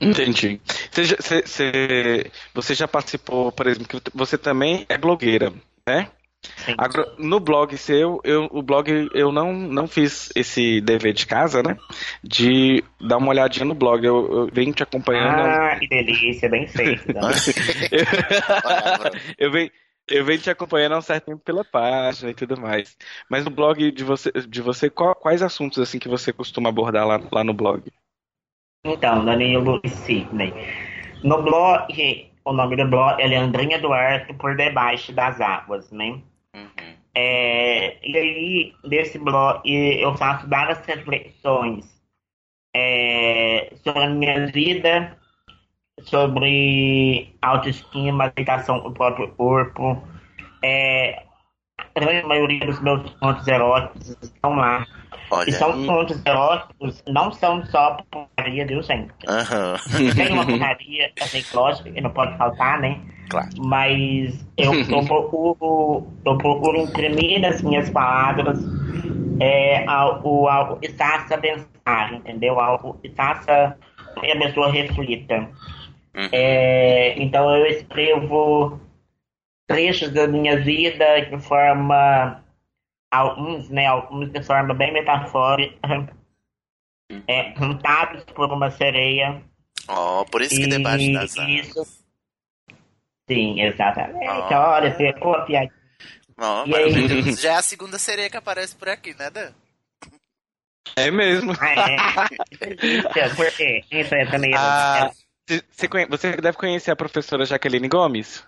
Entendi. Você já, você- você já participou, por exemplo, que você também é blogueira, né? Agora, no blog seu, eu, o blog eu não, não fiz esse dever de casa, né? De dar uma olhadinha no blog. Eu, eu venho te acompanhando. Ah, que delícia, bem feito. Então. eu, venho, eu venho te acompanhando há um certo tempo pela página e tudo mais. Mas no blog de você, de você qual- quais assuntos assim que você costuma abordar lá, lá no blog? Então, Danilo e Sidney. No blog, o nome do blog é Leandrinha Duarte por debaixo das águas, né? É, e aí, nesse blog, eu faço várias reflexões é, sobre a minha vida, sobre autoestima, aceitação do próprio corpo. É, grande maioria dos meus pontos eróticos estão lá. Olha. E são pontos eróticos, não são só putaria, viu, gente? Aham. Tem uma putaria, assim, lógico, que não pode faltar, né? Claro. Mas eu, eu, procuro, eu procuro imprimir nas minhas palavras é, algo, algo que faça pensar, entendeu? Algo que faça que a pessoa reflita. É, então eu escrevo trechos da minha vida de forma alguns, né, alguns de forma bem metafórica, é, cantados por uma sereia. Ó, por isso que E debaixo das isso- Sim, exatamente. Ah. Olha, pegou a piadinha. Ó, E aí? Já é a segunda sereia que aparece por aqui, né, Dan? É mesmo. Ah, é. Por quê? Isso é também. Ah, Você, você você deve conhecer a professora Jaqueline Gomes?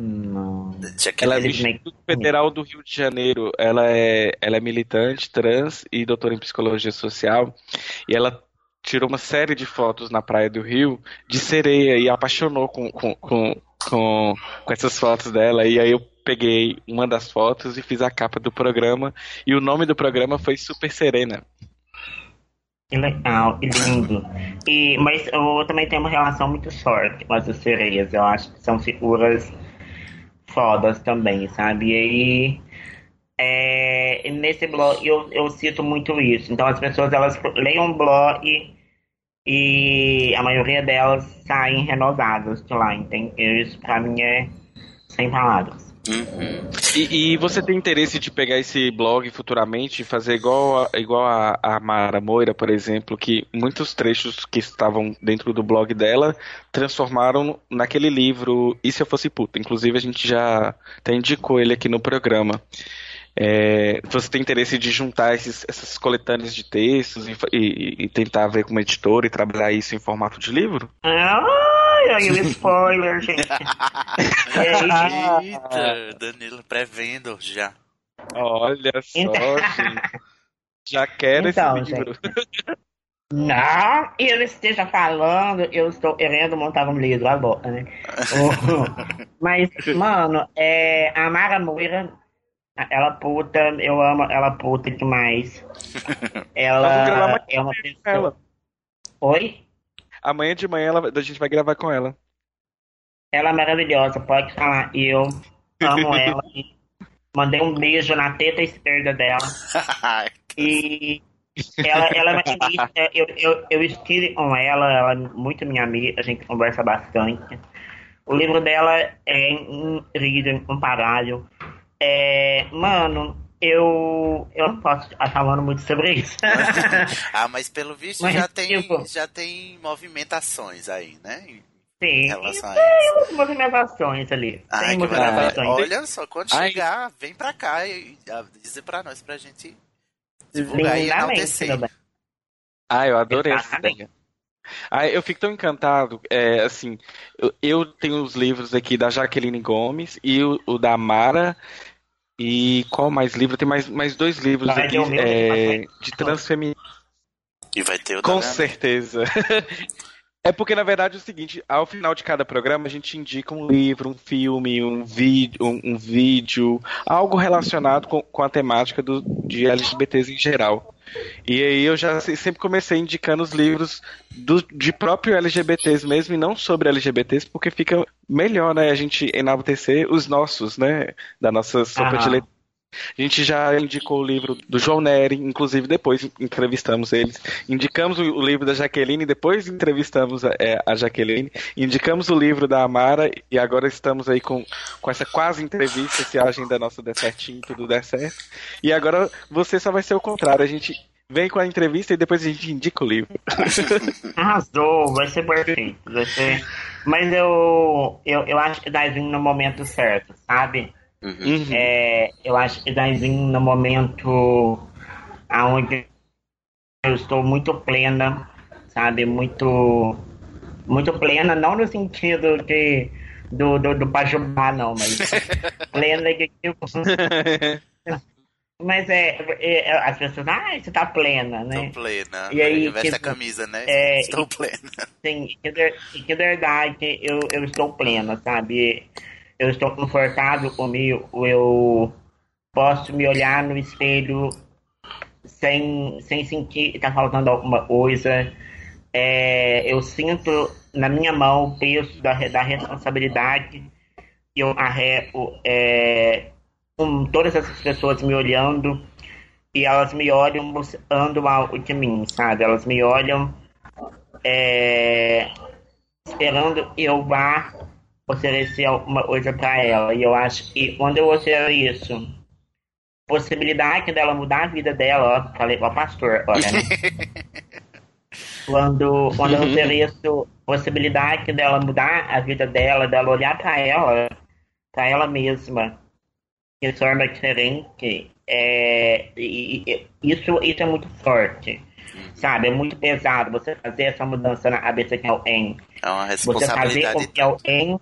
Não. Ela é do Federal do Rio de Janeiro. Ela é, ela é militante trans e doutora em psicologia social. E ela tirou uma série de fotos na praia do Rio de sereia e apaixonou com, com, com, com, com essas fotos dela. E aí eu peguei uma das fotos e fiz a capa do programa. E o nome do programa foi Super Serena. Que legal, que lindo. E, mas eu também tenho uma relação muito forte com as sereias. Eu acho que são figuras fodas também, sabe? E aí, é, nesse blog eu, eu cito muito isso. Então as pessoas elas leem um blog e a maioria delas saem renovadas de lá, entende? Isso pra mim é sem palavras. Uhum. E, e, você tem interesse de pegar esse blog futuramente e fazer igual a, igual a, a Mara Moira, por exemplo, que muitos trechos que estavam dentro do blog dela transformaram naquele livro E Se Eu Fosse Puta. Inclusive a gente já até indicou ele aqui no programa. É, você tem interesse de juntar esses, essas coletâneas de textos e, e, e, tentar ver como editor e trabalhar isso em formato de livro? Ai, aí o spoiler, gente. Eita, Danilo prevendo já. Olha só, então... gente. Já quero então, esse livro. Não, eu esteja falando, eu estou querendo montar um livro agora, né? Mas, mano, é, a Mara Moira ela puta, eu amo ela puta demais. Ela é uma pessoa. Ela. Oi? Amanhã de manhã ela, a gente vai gravar com ela. Ela é maravilhosa, pode falar. Eu amo ela. Mandei um beijo na teta esquerda dela. e ela, ela é eu, eu, eu estive com ela, ela é muito minha amiga, a gente conversa bastante. O livro dela é incrível, incomparável. É, mano, eu, eu não posso estar falando muito sobre isso. ah, mas pelo visto mas, já, tem, tipo, já tem movimentações aí, né? Sim, tem movimentações ali. Ah, tem movimentações. Olha só, quando Ai. chegar, vem pra cá e dizer pra nós, pra gente divulgar e enaltecer. Ah, eu adorei essa ideia. Ah, eu fico tão encantado. É, assim, eu, eu, tenho os livros aqui da Jaqueline Gomes e o, o da Mara e qual mais livro? Tem mais, mais dois livros vai aqui é, de transfeminino. E vai ter o Com certeza. É porque, na verdade, é o seguinte, ao final de cada programa, a gente indica um livro, um filme, um vídeo, um, um vídeo algo relacionado com, com a temática do, de LGBTs em geral. E aí eu já sempre comecei indicando os livros do, de próprio LGBTs mesmo, e não sobre LGBTs, porque fica melhor, né, a gente enaltecer os nossos, né, da nossa sopa de leitura a gente já indicou o livro do João Neri, inclusive depois entrevistamos eles. Indicamos o livro da Jaqueline, depois entrevistamos a, é, a Jaqueline. Indicamos o livro da Amara e agora estamos aí com, com essa quase entrevista, se a agenda nossa der certinho, tudo der certo. E agora você só vai ser o contrário, a gente vem com a entrevista e depois a gente indica o livro. Arrasou, vai ser perfeito. Vai ser... Mas eu, eu, eu acho que vai vir no momento certo, sabe? Uhum. É, eu acho que vai vir no momento onde eu estou muito plena, sabe? Muito, muito plena, não no sentido de, do, do, do Pajubá, não, mas plena de tipo. Mas é, é, as pessoas, ah, você tá plena, né? Estou plena. E aí, veste tipo, a camisa, né? É, estou plena. Sim, que verdade, eu, eu estou plena, sabe? Eu estou confortável comigo, eu posso me olhar no espelho sem, sem sentir que está faltando alguma coisa. É, eu sinto na minha mão o peso da, da responsabilidade que eu arrego é, com todas essas pessoas me olhando e elas me olham buscando algo de mim, sabe? Elas me olham é, esperando eu vá oferecer alguma coisa para ela. E eu acho que quando eu ofereço isso, possibilidade dela mudar a vida dela, ó, falei com a pastor, olha, né? quando, quando eu ofereço possibilidade dela mudar a vida dela, dela olhar para ela, para ela mesma, de forma diferente, é, e, e, isso, isso é muito forte. Sabe, é muito pesado você fazer essa mudança na cabeça de alguém. É uma responsabilidade. Você fazer com que alguém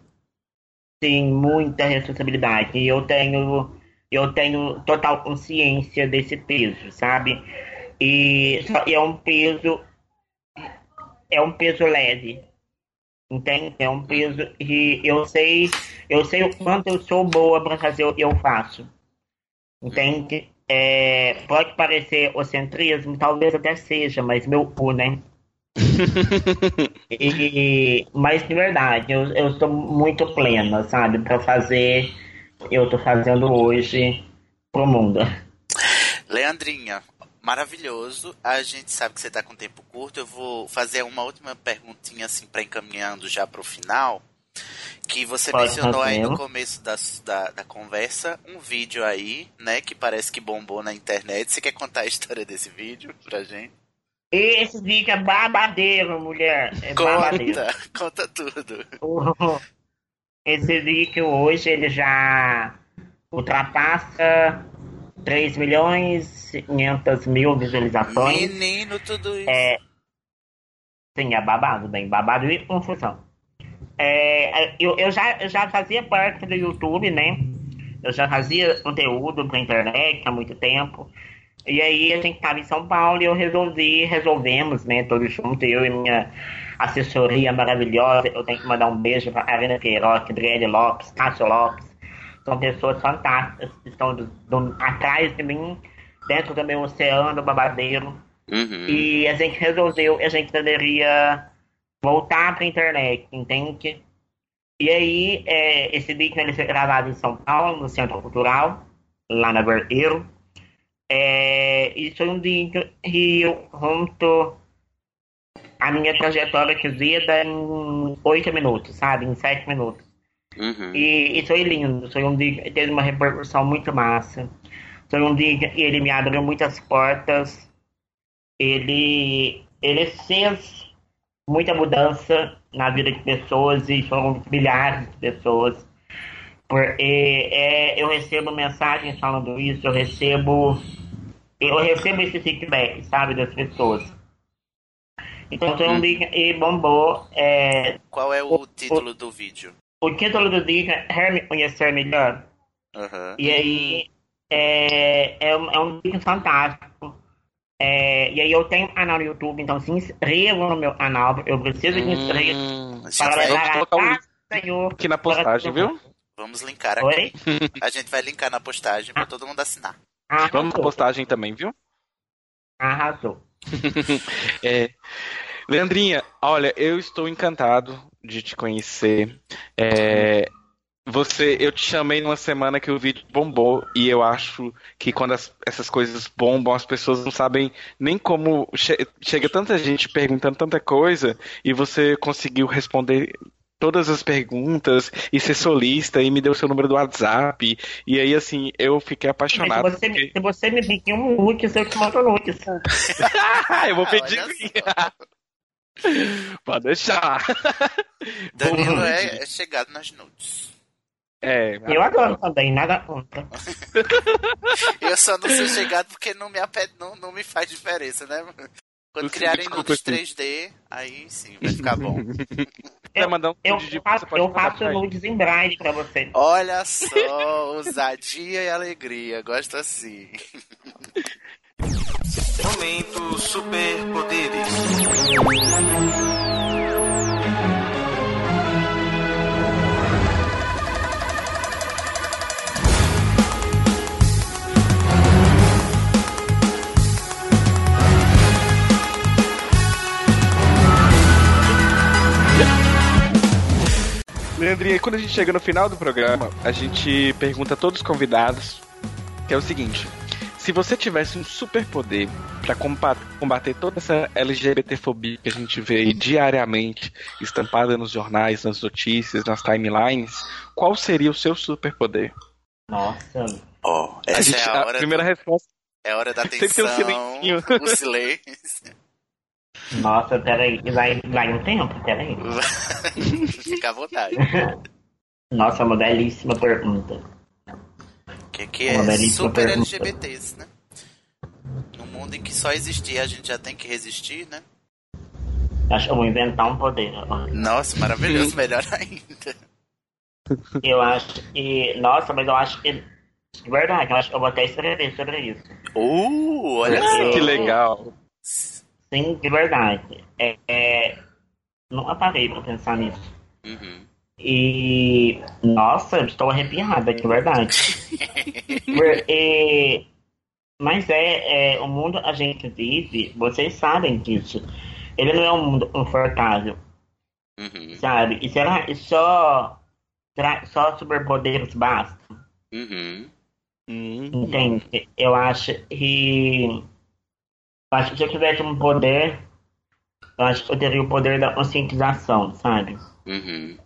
tem muita responsabilidade. E eu tenho, eu tenho total consciência desse peso, sabe? E é um peso, é um peso leve. Entende? É um peso e eu sei, eu sei o quanto eu sou boa para fazer o que eu faço. Entende? é, pode parecer ocentrismo, talvez até seja, mas meu cu, né? E, mas de verdade, eu, eu estou muito plena, sabe? Pra fazer, eu tô fazendo hoje pro mundo. Leandrinha, maravilhoso. A gente sabe que você tá com tempo curto. Eu vou fazer uma última perguntinha assim para encaminhando já pro final. Que você Pode mencionou aí no fazer. começo da, da, da conversa um vídeo aí, né? Que parece que bombou na internet. Você quer contar a história desse vídeo pra gente? Esse vídeo é babadeiro, mulher. É babadeiro. Conta, conta tudo. O- Esse vídeo hoje ele já ultrapassa 3 milhões e 500 mil visualizações. Menino, tudo isso. É, sim, é babado, bem babado e confusão. É, eu, eu, já, eu já fazia parte do YouTube, né? Eu já fazia conteúdo pra internet há muito tempo. E aí a gente tava em São Paulo e eu resolvi, resolvemos, né, todos juntos, eu e minha assessoria maravilhosa. Eu tenho que mandar um beijo pra Arena Queiroz, Adriele Lopes, Cássio Lopes. São pessoas fantásticas que estão do- do- atrás de mim, dentro do meu oceano babadeiro. Uhum. E a gente resolveu, a gente deveria voltar pra internet, entende? E aí, é, esse vídeo ele foi gravado em São Paulo, no Centro Cultural, lá na Verteiro. É, e foi um vídeo que eu conto a minha trajetória de vida em oito minutos, sabe? Em sete minutos. Uhum. E, e foi lindo, foi um dia que teve uma repercussão muito massa. Foi um dia que ele me abriu muitas portas. Ele, ele fez muita mudança na vida de pessoas e foram milhares de pessoas. Porque é, eu recebo mensagens falando isso, eu recebo eu recebo esse feedback, sabe, das pessoas. Então foi um dia que bombou. É, Qual é o título do vídeo? o título do vídeo é me conhecer melhor. Aham. E aí é, é, um, é um vídeo fantástico. É, e aí eu tenho um canal no YouTube, então se inscrevam no meu canal. Eu preciso de inscritos Hum, para levar a o paz, Senhor. aqui na postagem, viu? Vamos linkar aqui. Oi? A gente vai linkar na postagem pra todo mundo assinar. Vamos na postagem também, viu? Arrasou. É, Leandrinha, olha, eu estou encantado de te conhecer. É, você, eu te chamei numa semana que o vídeo bombou e eu acho que quando as- essas coisas bombam, as pessoas não sabem nem como che- chega tanta gente perguntando tanta coisa e você conseguiu responder todas as perguntas e ser solista e me deu seu número do WhatsApp e aí assim eu fiquei Mas apaixonado. se você, porque- se você me pedir um nude, eu te mando nudes. eu vou Ah, pedir. Pode deixar. Danilo é, é chegado nas nudes. É, Eu adoro também, nada contra. Eu só não sou chegado porque não me, apet... não, não me faz diferença, né? Quando criarem nudes assim. 3D, aí sim, vai ficar bom. Vai mandar um Eu de- faço, você pode eu mandar faço pra ele. nudes em braille pra você. Olha só, ousadia e alegria. Gosto assim. Momento Superpoderes. Leandrinha, e quando a gente chega no final do programa, a gente pergunta a todos os convidados, que é o seguinte: se você tivesse um superpoder pra compa- combater toda essa LGBTfobia que a gente vê aí diariamente estampada nos jornais, nas notícias, nas timelines, qual seria o seu superpoder? Nossa, Ó, A, essa gente- é a a primeira do- resposta. é a hora da Tem que ter um atenção, silencinho. o silêncio. Nossa, peraí, vai, vai um tempo, peraí. Fica à vontade. Nossa, uma belíssima pergunta. Que aqui Uma é super pergunta. LGBTs, né? Num mundo em que só existir a gente já tem que resistir, né? Acho que eu vou inventar um poder. agora. Nossa, maravilhoso, melhor ainda. Eu acho que. Nossa, mas eu acho que. De verdade, eu acho que eu vou até escrever sobre isso. Uh, olha só. Que legal. Sim, de verdade. É, é, nunca parei pra pensar nisso. Uhum. E. Nossa, eu estou arrepiada, de verdade. Porque. Mas é, é, o mundo a gente vive, vocês sabem disso. Ele não é um mundo confortável, Uhum, sabe? E será que só, só superpoderes bastam? uhum. Hum. Entende? Eu acho que. Acho que se eu tivesse um poder, eu acho que eu teria o poder da conscientização, sabe? Uhum.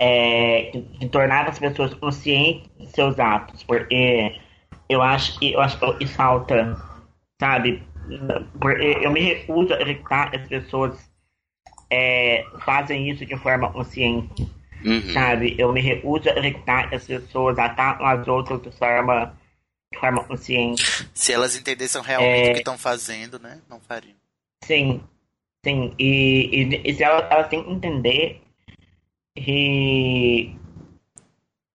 É, de, de tornar as pessoas conscientes de seus atos, porque eu acho que eu acho que falta, sabe? Porque eu me recuso a acreditar que as pessoas é, fazem isso de forma consciente. Uhum. sabe? Eu me recuso a acreditar que as pessoas atacam as outras de forma, de forma consciente. Se elas entendessem realmente É. o que estão fazendo, né? Não fariam. Sim, sim. E, e, e se elas, elas têm que entender que,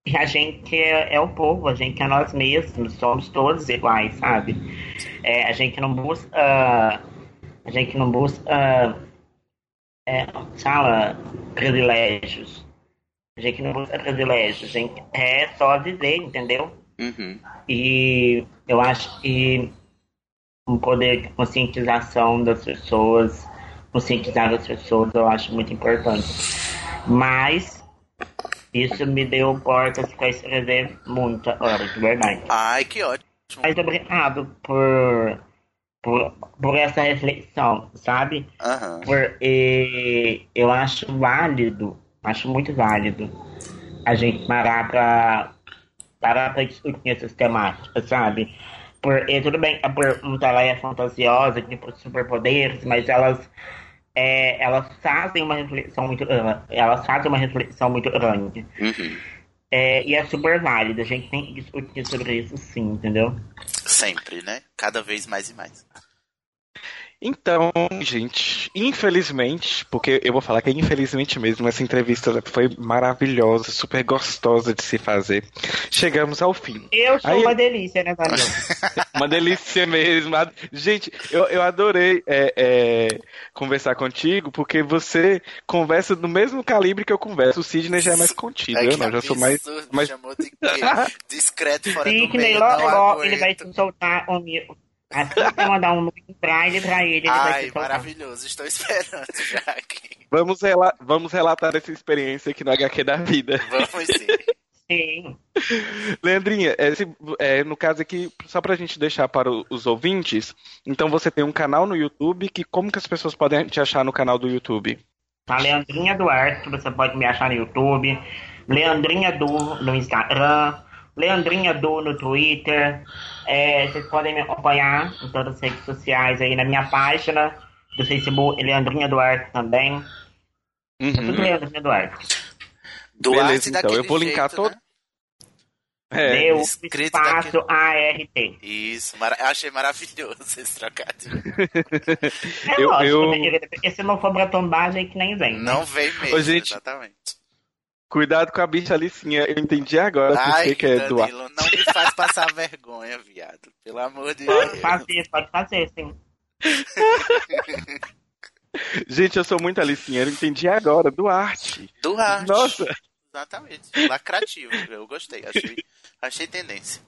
que a gente é, é o povo, a gente é nós mesmos, somos todos iguais, sabe? É, a gente não busca. A gente não busca. É, fala privilégios. A gente não busca privilégios, a gente é só viver, entendeu? Uhum. E eu acho que um poder de conscientização das pessoas, conscientizar as pessoas, eu acho muito importante. Mas isso me deu portas para escrever muita hora, de verdade. Ai, que ótimo. Mas obrigado por, por, por essa reflexão, sabe? Aham. Porque eu acho válido, acho muito válido a gente parar pra, parar pra discutir essas temáticas, sabe? Porque tudo bem, a pergunta ela é fantasiosa, tipo superpoderes, mas elas, é, elas fazem uma reflexão muito grande. Elas fazem uma reflexão muito grande. Uhum. É, e é super válido, a gente tem que discutir sobre isso sim, entendeu? Sempre, né? Cada vez mais e mais. Então, gente, infelizmente, porque eu vou falar que é infelizmente mesmo, essa entrevista foi maravilhosa, super gostosa de se fazer. Chegamos ao fim. Eu sou Aí- uma delícia, né, Daniel? Uma delícia mesmo. Gente, eu, eu adorei é, é, conversar contigo, porque você conversa do mesmo calibre que eu converso. O Sidney já é mais contido, Ai, eu não, já sou mais. mais... chamou de? Discreto fora do Sidney, meio, logo, logo, ele vai te soltar o meu. Assim que eu mandar um nude pra ele, pra ele, ele vai Ai, te soltar. maravilhoso. Estou esperando já aqui. Vamos, rela- Vamos relatar essa experiência aqui no HQ da vida. Vamos sim. Sim. Leandrinha, é, se- é, no caso aqui, só pra gente deixar para o- os ouvintes, então você tem um canal no YouTube, que como que as pessoas podem te achar no canal do YouTube? Tá Leandrinha Duarte, que você pode me achar no YouTube. Leandrinha Du no Instagram. Leandrinha Du no Twitter. É, vocês podem me acompanhar em todas as redes sociais aí na minha página do Facebook, Leandrinha Duarte também. É tudo Uhum. Leandrinha Duarte. Duarte Beleza, então, daquele eu vou linkar jeito, todo- né? É, Deu escrito espaço ART. Isso, mara- eu achei maravilhoso esse trocadilho. É Eu- lógico, eu- né, querida? Porque se não for pra tombar, a gente nem vem. né? Não vem mesmo, Ô, gente, exatamente. Cuidado com a bicha Alicinha, eu entendi agora por Ai, que que é Danilo, Duarte. não me faz passar vergonha, viado. Pelo amor de Pode Deus. fazer, pode fazer, sim. Gente, eu sou muito Alicinha, eu entendi agora, Duarte. Duarte. Nossa, Exatamente. Lacrativo, eu gostei. Achei, achei tendência.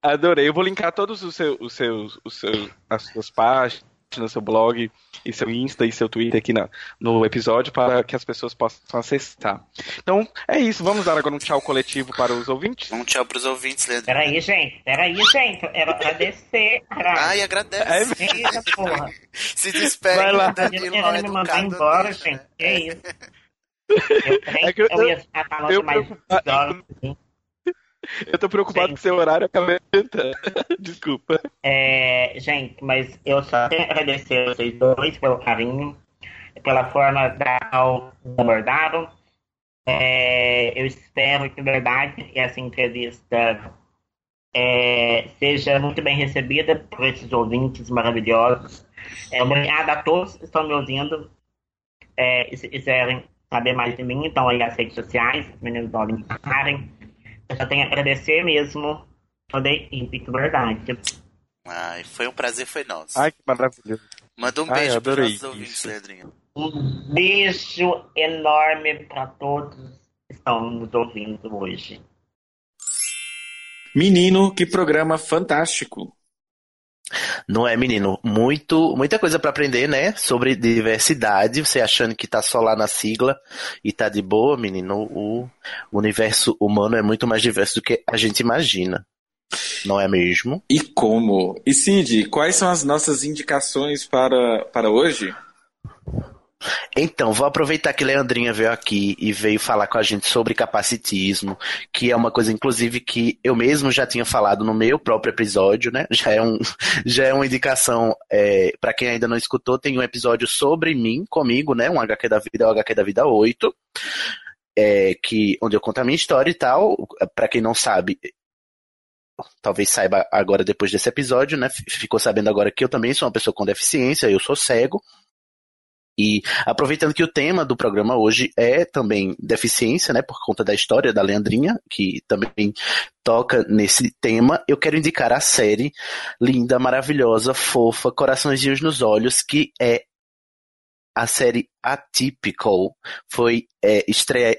adorei. Eu vou linkar todos os seus, os seus, os seus, as suas páginas, seu blog, e seu Insta e seu Twitter aqui na, no episódio para que as pessoas possam acessar. Então, é isso. Vamos dar agora um tchau coletivo para os ouvintes? Um tchau pros ouvintes, Leandro. Peraí, gente, peraí, gente. Eu quero agradecer, caralho. Ai, É agradece. Que isso, porra. Se despede Vai lá. Danilo não é me mandar embora, gente. né? Que isso? Eu, É que eu- eu ia ficar falando eu mais assim. Eu tô preocupado Sim. com o seu horário, acabei de entrar. Desculpa. É, gente, mas eu só tenho a agradecer a vocês dois pelo carinho, pela forma da qual abordaram. É, eu espero que, na verdade, essa entrevista é, seja muito bem recebida por esses ouvintes maravilhosos. É, obrigado a todos que estão me ouvindo. É, e se quiserem saber mais de mim, então aí as redes sociais, os meninos podem passarem. Eu só tenho a agradecer mesmo toda a equipe, de verdade. Ai, foi um prazer, foi nosso. Ai, que maravilhoso. Manda um Ai, beijo adorei nossos ouvintes. Leandrinho. Um beijo enorme para todos que estão nos ouvindo hoje. Menino, que programa fantástico. Não é, menino? Muito, muita coisa para aprender, né? Sobre diversidade. Você achando que tá só lá na sigla e tá de boa, menino. O universo humano é muito mais diverso do que a gente imagina. Não é mesmo? E como? E Cid, quais são as nossas indicações para, para hoje? Então, vou aproveitar que Leandrinha veio aqui e veio falar com a gente sobre capacitismo, que é uma coisa, inclusive, que eu mesmo já tinha falado no meu próprio episódio, né? Já é, um, já é uma indicação, é, para quem ainda não escutou, tem um episódio sobre mim, comigo, né? Um HQ da Vida, o HQ da Vida 8, é, que, onde eu conto a minha história e tal. Para quem não sabe, talvez saiba agora depois desse episódio, né? Ficou sabendo agora que eu também sou uma pessoa com deficiência, eu sou cego. E aproveitando que o tema do programa hoje é também deficiência, né, por conta da história da Leandrinha, que também toca nesse tema, eu quero indicar a série linda, maravilhosa, fofa, Coraçõezinhos nos Olhos, que é a série Atypical. Foi é,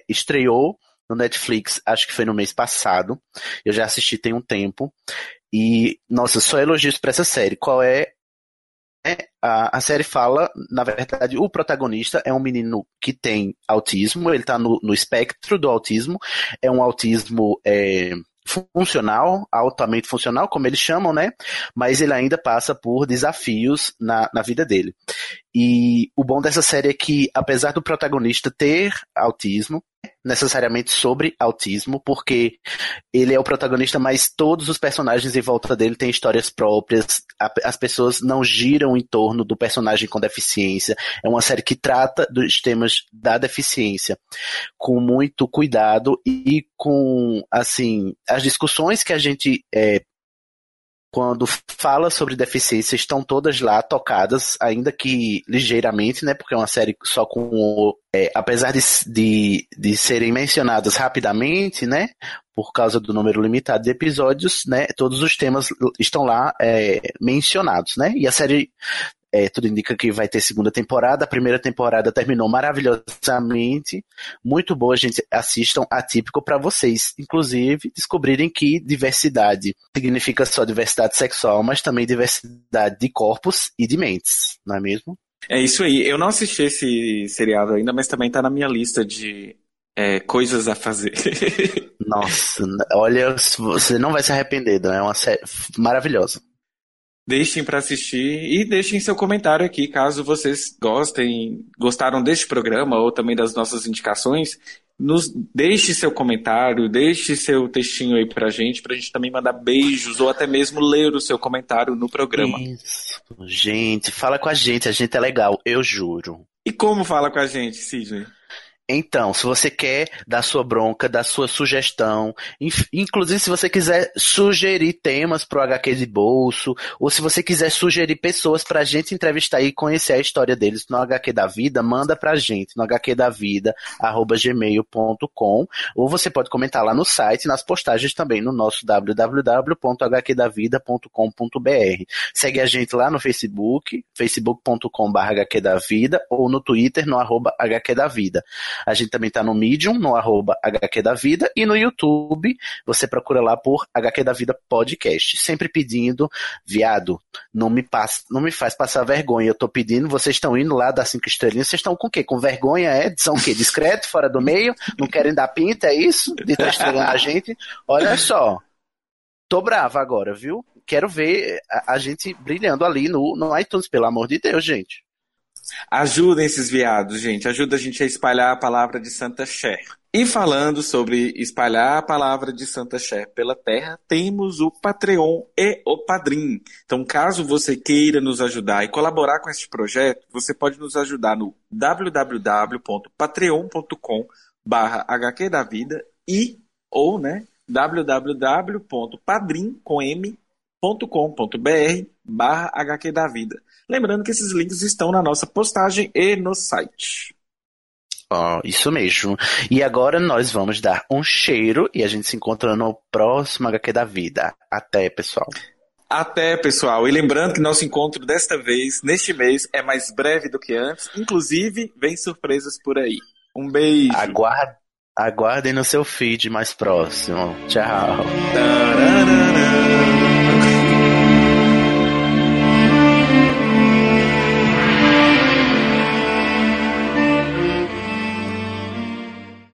estreou no Netflix, acho que foi no mês passado. Eu já assisti tem um tempo. E, nossa, só elogios para essa série. Qual é a, a, série fala, na verdade, o protagonista é um menino que tem autismo, ele está no, no, espectro do autismo, é um autismo é, funcional, altamente funcional, como eles chamam, né? Mas ele ainda passa por desafios na, na vida dele. E o bom dessa série é que, apesar do protagonista ter autismo, necessariamente sobre autismo, porque ele é o protagonista, mas todos os personagens em volta dele têm histórias próprias, as pessoas não giram em torno do personagem com deficiência. É uma série que trata dos temas da deficiência com muito cuidado e com, assim, as discussões que a gente é, quando fala sobre deficiência, estão todas lá tocadas, ainda que ligeiramente, né? Porque é uma série só com. É, apesar de, de, de serem mencionadas rapidamente, né? Por causa do número limitado de episódios, né? Todos os temas estão lá é, mencionados, né? E a série é, tudo indica que vai ter segunda temporada. A primeira temporada terminou maravilhosamente. Muito boa, gente. Assistam Atípico para vocês, inclusive, descobrirem que diversidade significa só diversidade sexual, mas também diversidade de corpos e de mentes, não é mesmo? É isso aí. Eu não assisti esse seriado ainda, mas também tá na minha lista de é, coisas a fazer. Nossa, olha, você não vai se arrepender, é uma série maravilhosa. Deixem para assistir e deixem seu comentário aqui, caso vocês gostem, gostaram deste programa ou também das nossas indicações. Nos deixe seu comentário, deixe seu textinho aí pra gente, pra gente também mandar beijos ou até mesmo ler o seu comentário no programa. Isso. Gente, fala com a gente, a gente é legal, eu juro. E como fala com a gente, Sidney? Então, se você quer dar sua bronca, dar sua sugestão, inclusive se você quiser sugerir temas para o HQ de bolso, ou se você quiser sugerir pessoas para a gente entrevistar e conhecer a história deles no HQ da Vida, manda para a gente no hqdavida@gmail.com, ou você pode comentar lá no site, nas postagens também no nosso www.hqdavida.com.br. Segue a gente lá no Facebook, facebook.com/hqdavida ou no Twitter no arroba hqdavida. A gente também tá no Medium, no arroba HQ da Vida, e no YouTube, você procura lá por HQ da Vida Podcast. Sempre pedindo, viado, não me, passa, não me faz passar vergonha. Eu tô pedindo, vocês estão indo lá dar cinco estrelinhas, vocês estão com o quê? Com vergonha, é? São o quê? Discreto, fora do meio? Não querem dar pinta, é isso? De estar estrelando a gente? Olha só. Tô brava agora, viu? Quero ver a, a gente brilhando ali no, no iTunes, pelo amor de Deus, gente. Ajudem esses viados, gente. Ajuda a gente a espalhar a palavra de Santa Cher. E falando sobre espalhar a palavra de Santa Cher pela terra, temos o Patreon e o Padrim. Então, caso você queira nos ajudar e colaborar com este projeto, você pode nos ajudar no www.patreon.com barra HQ da Vida e ou né, www.padrim.com.br barra HQ da Vida. Lembrando que esses links estão na nossa postagem e no site. Oh, isso mesmo. E agora nós vamos dar um cheiro e a gente se encontra no próximo HQ da vida. Até, pessoal. Até, pessoal. E lembrando que nosso encontro desta vez, neste mês, é mais breve do que antes. Inclusive, vem surpresas por aí. Um beijo. Aguard... Aguardem no seu feed mais próximo. Tchau. Tararara.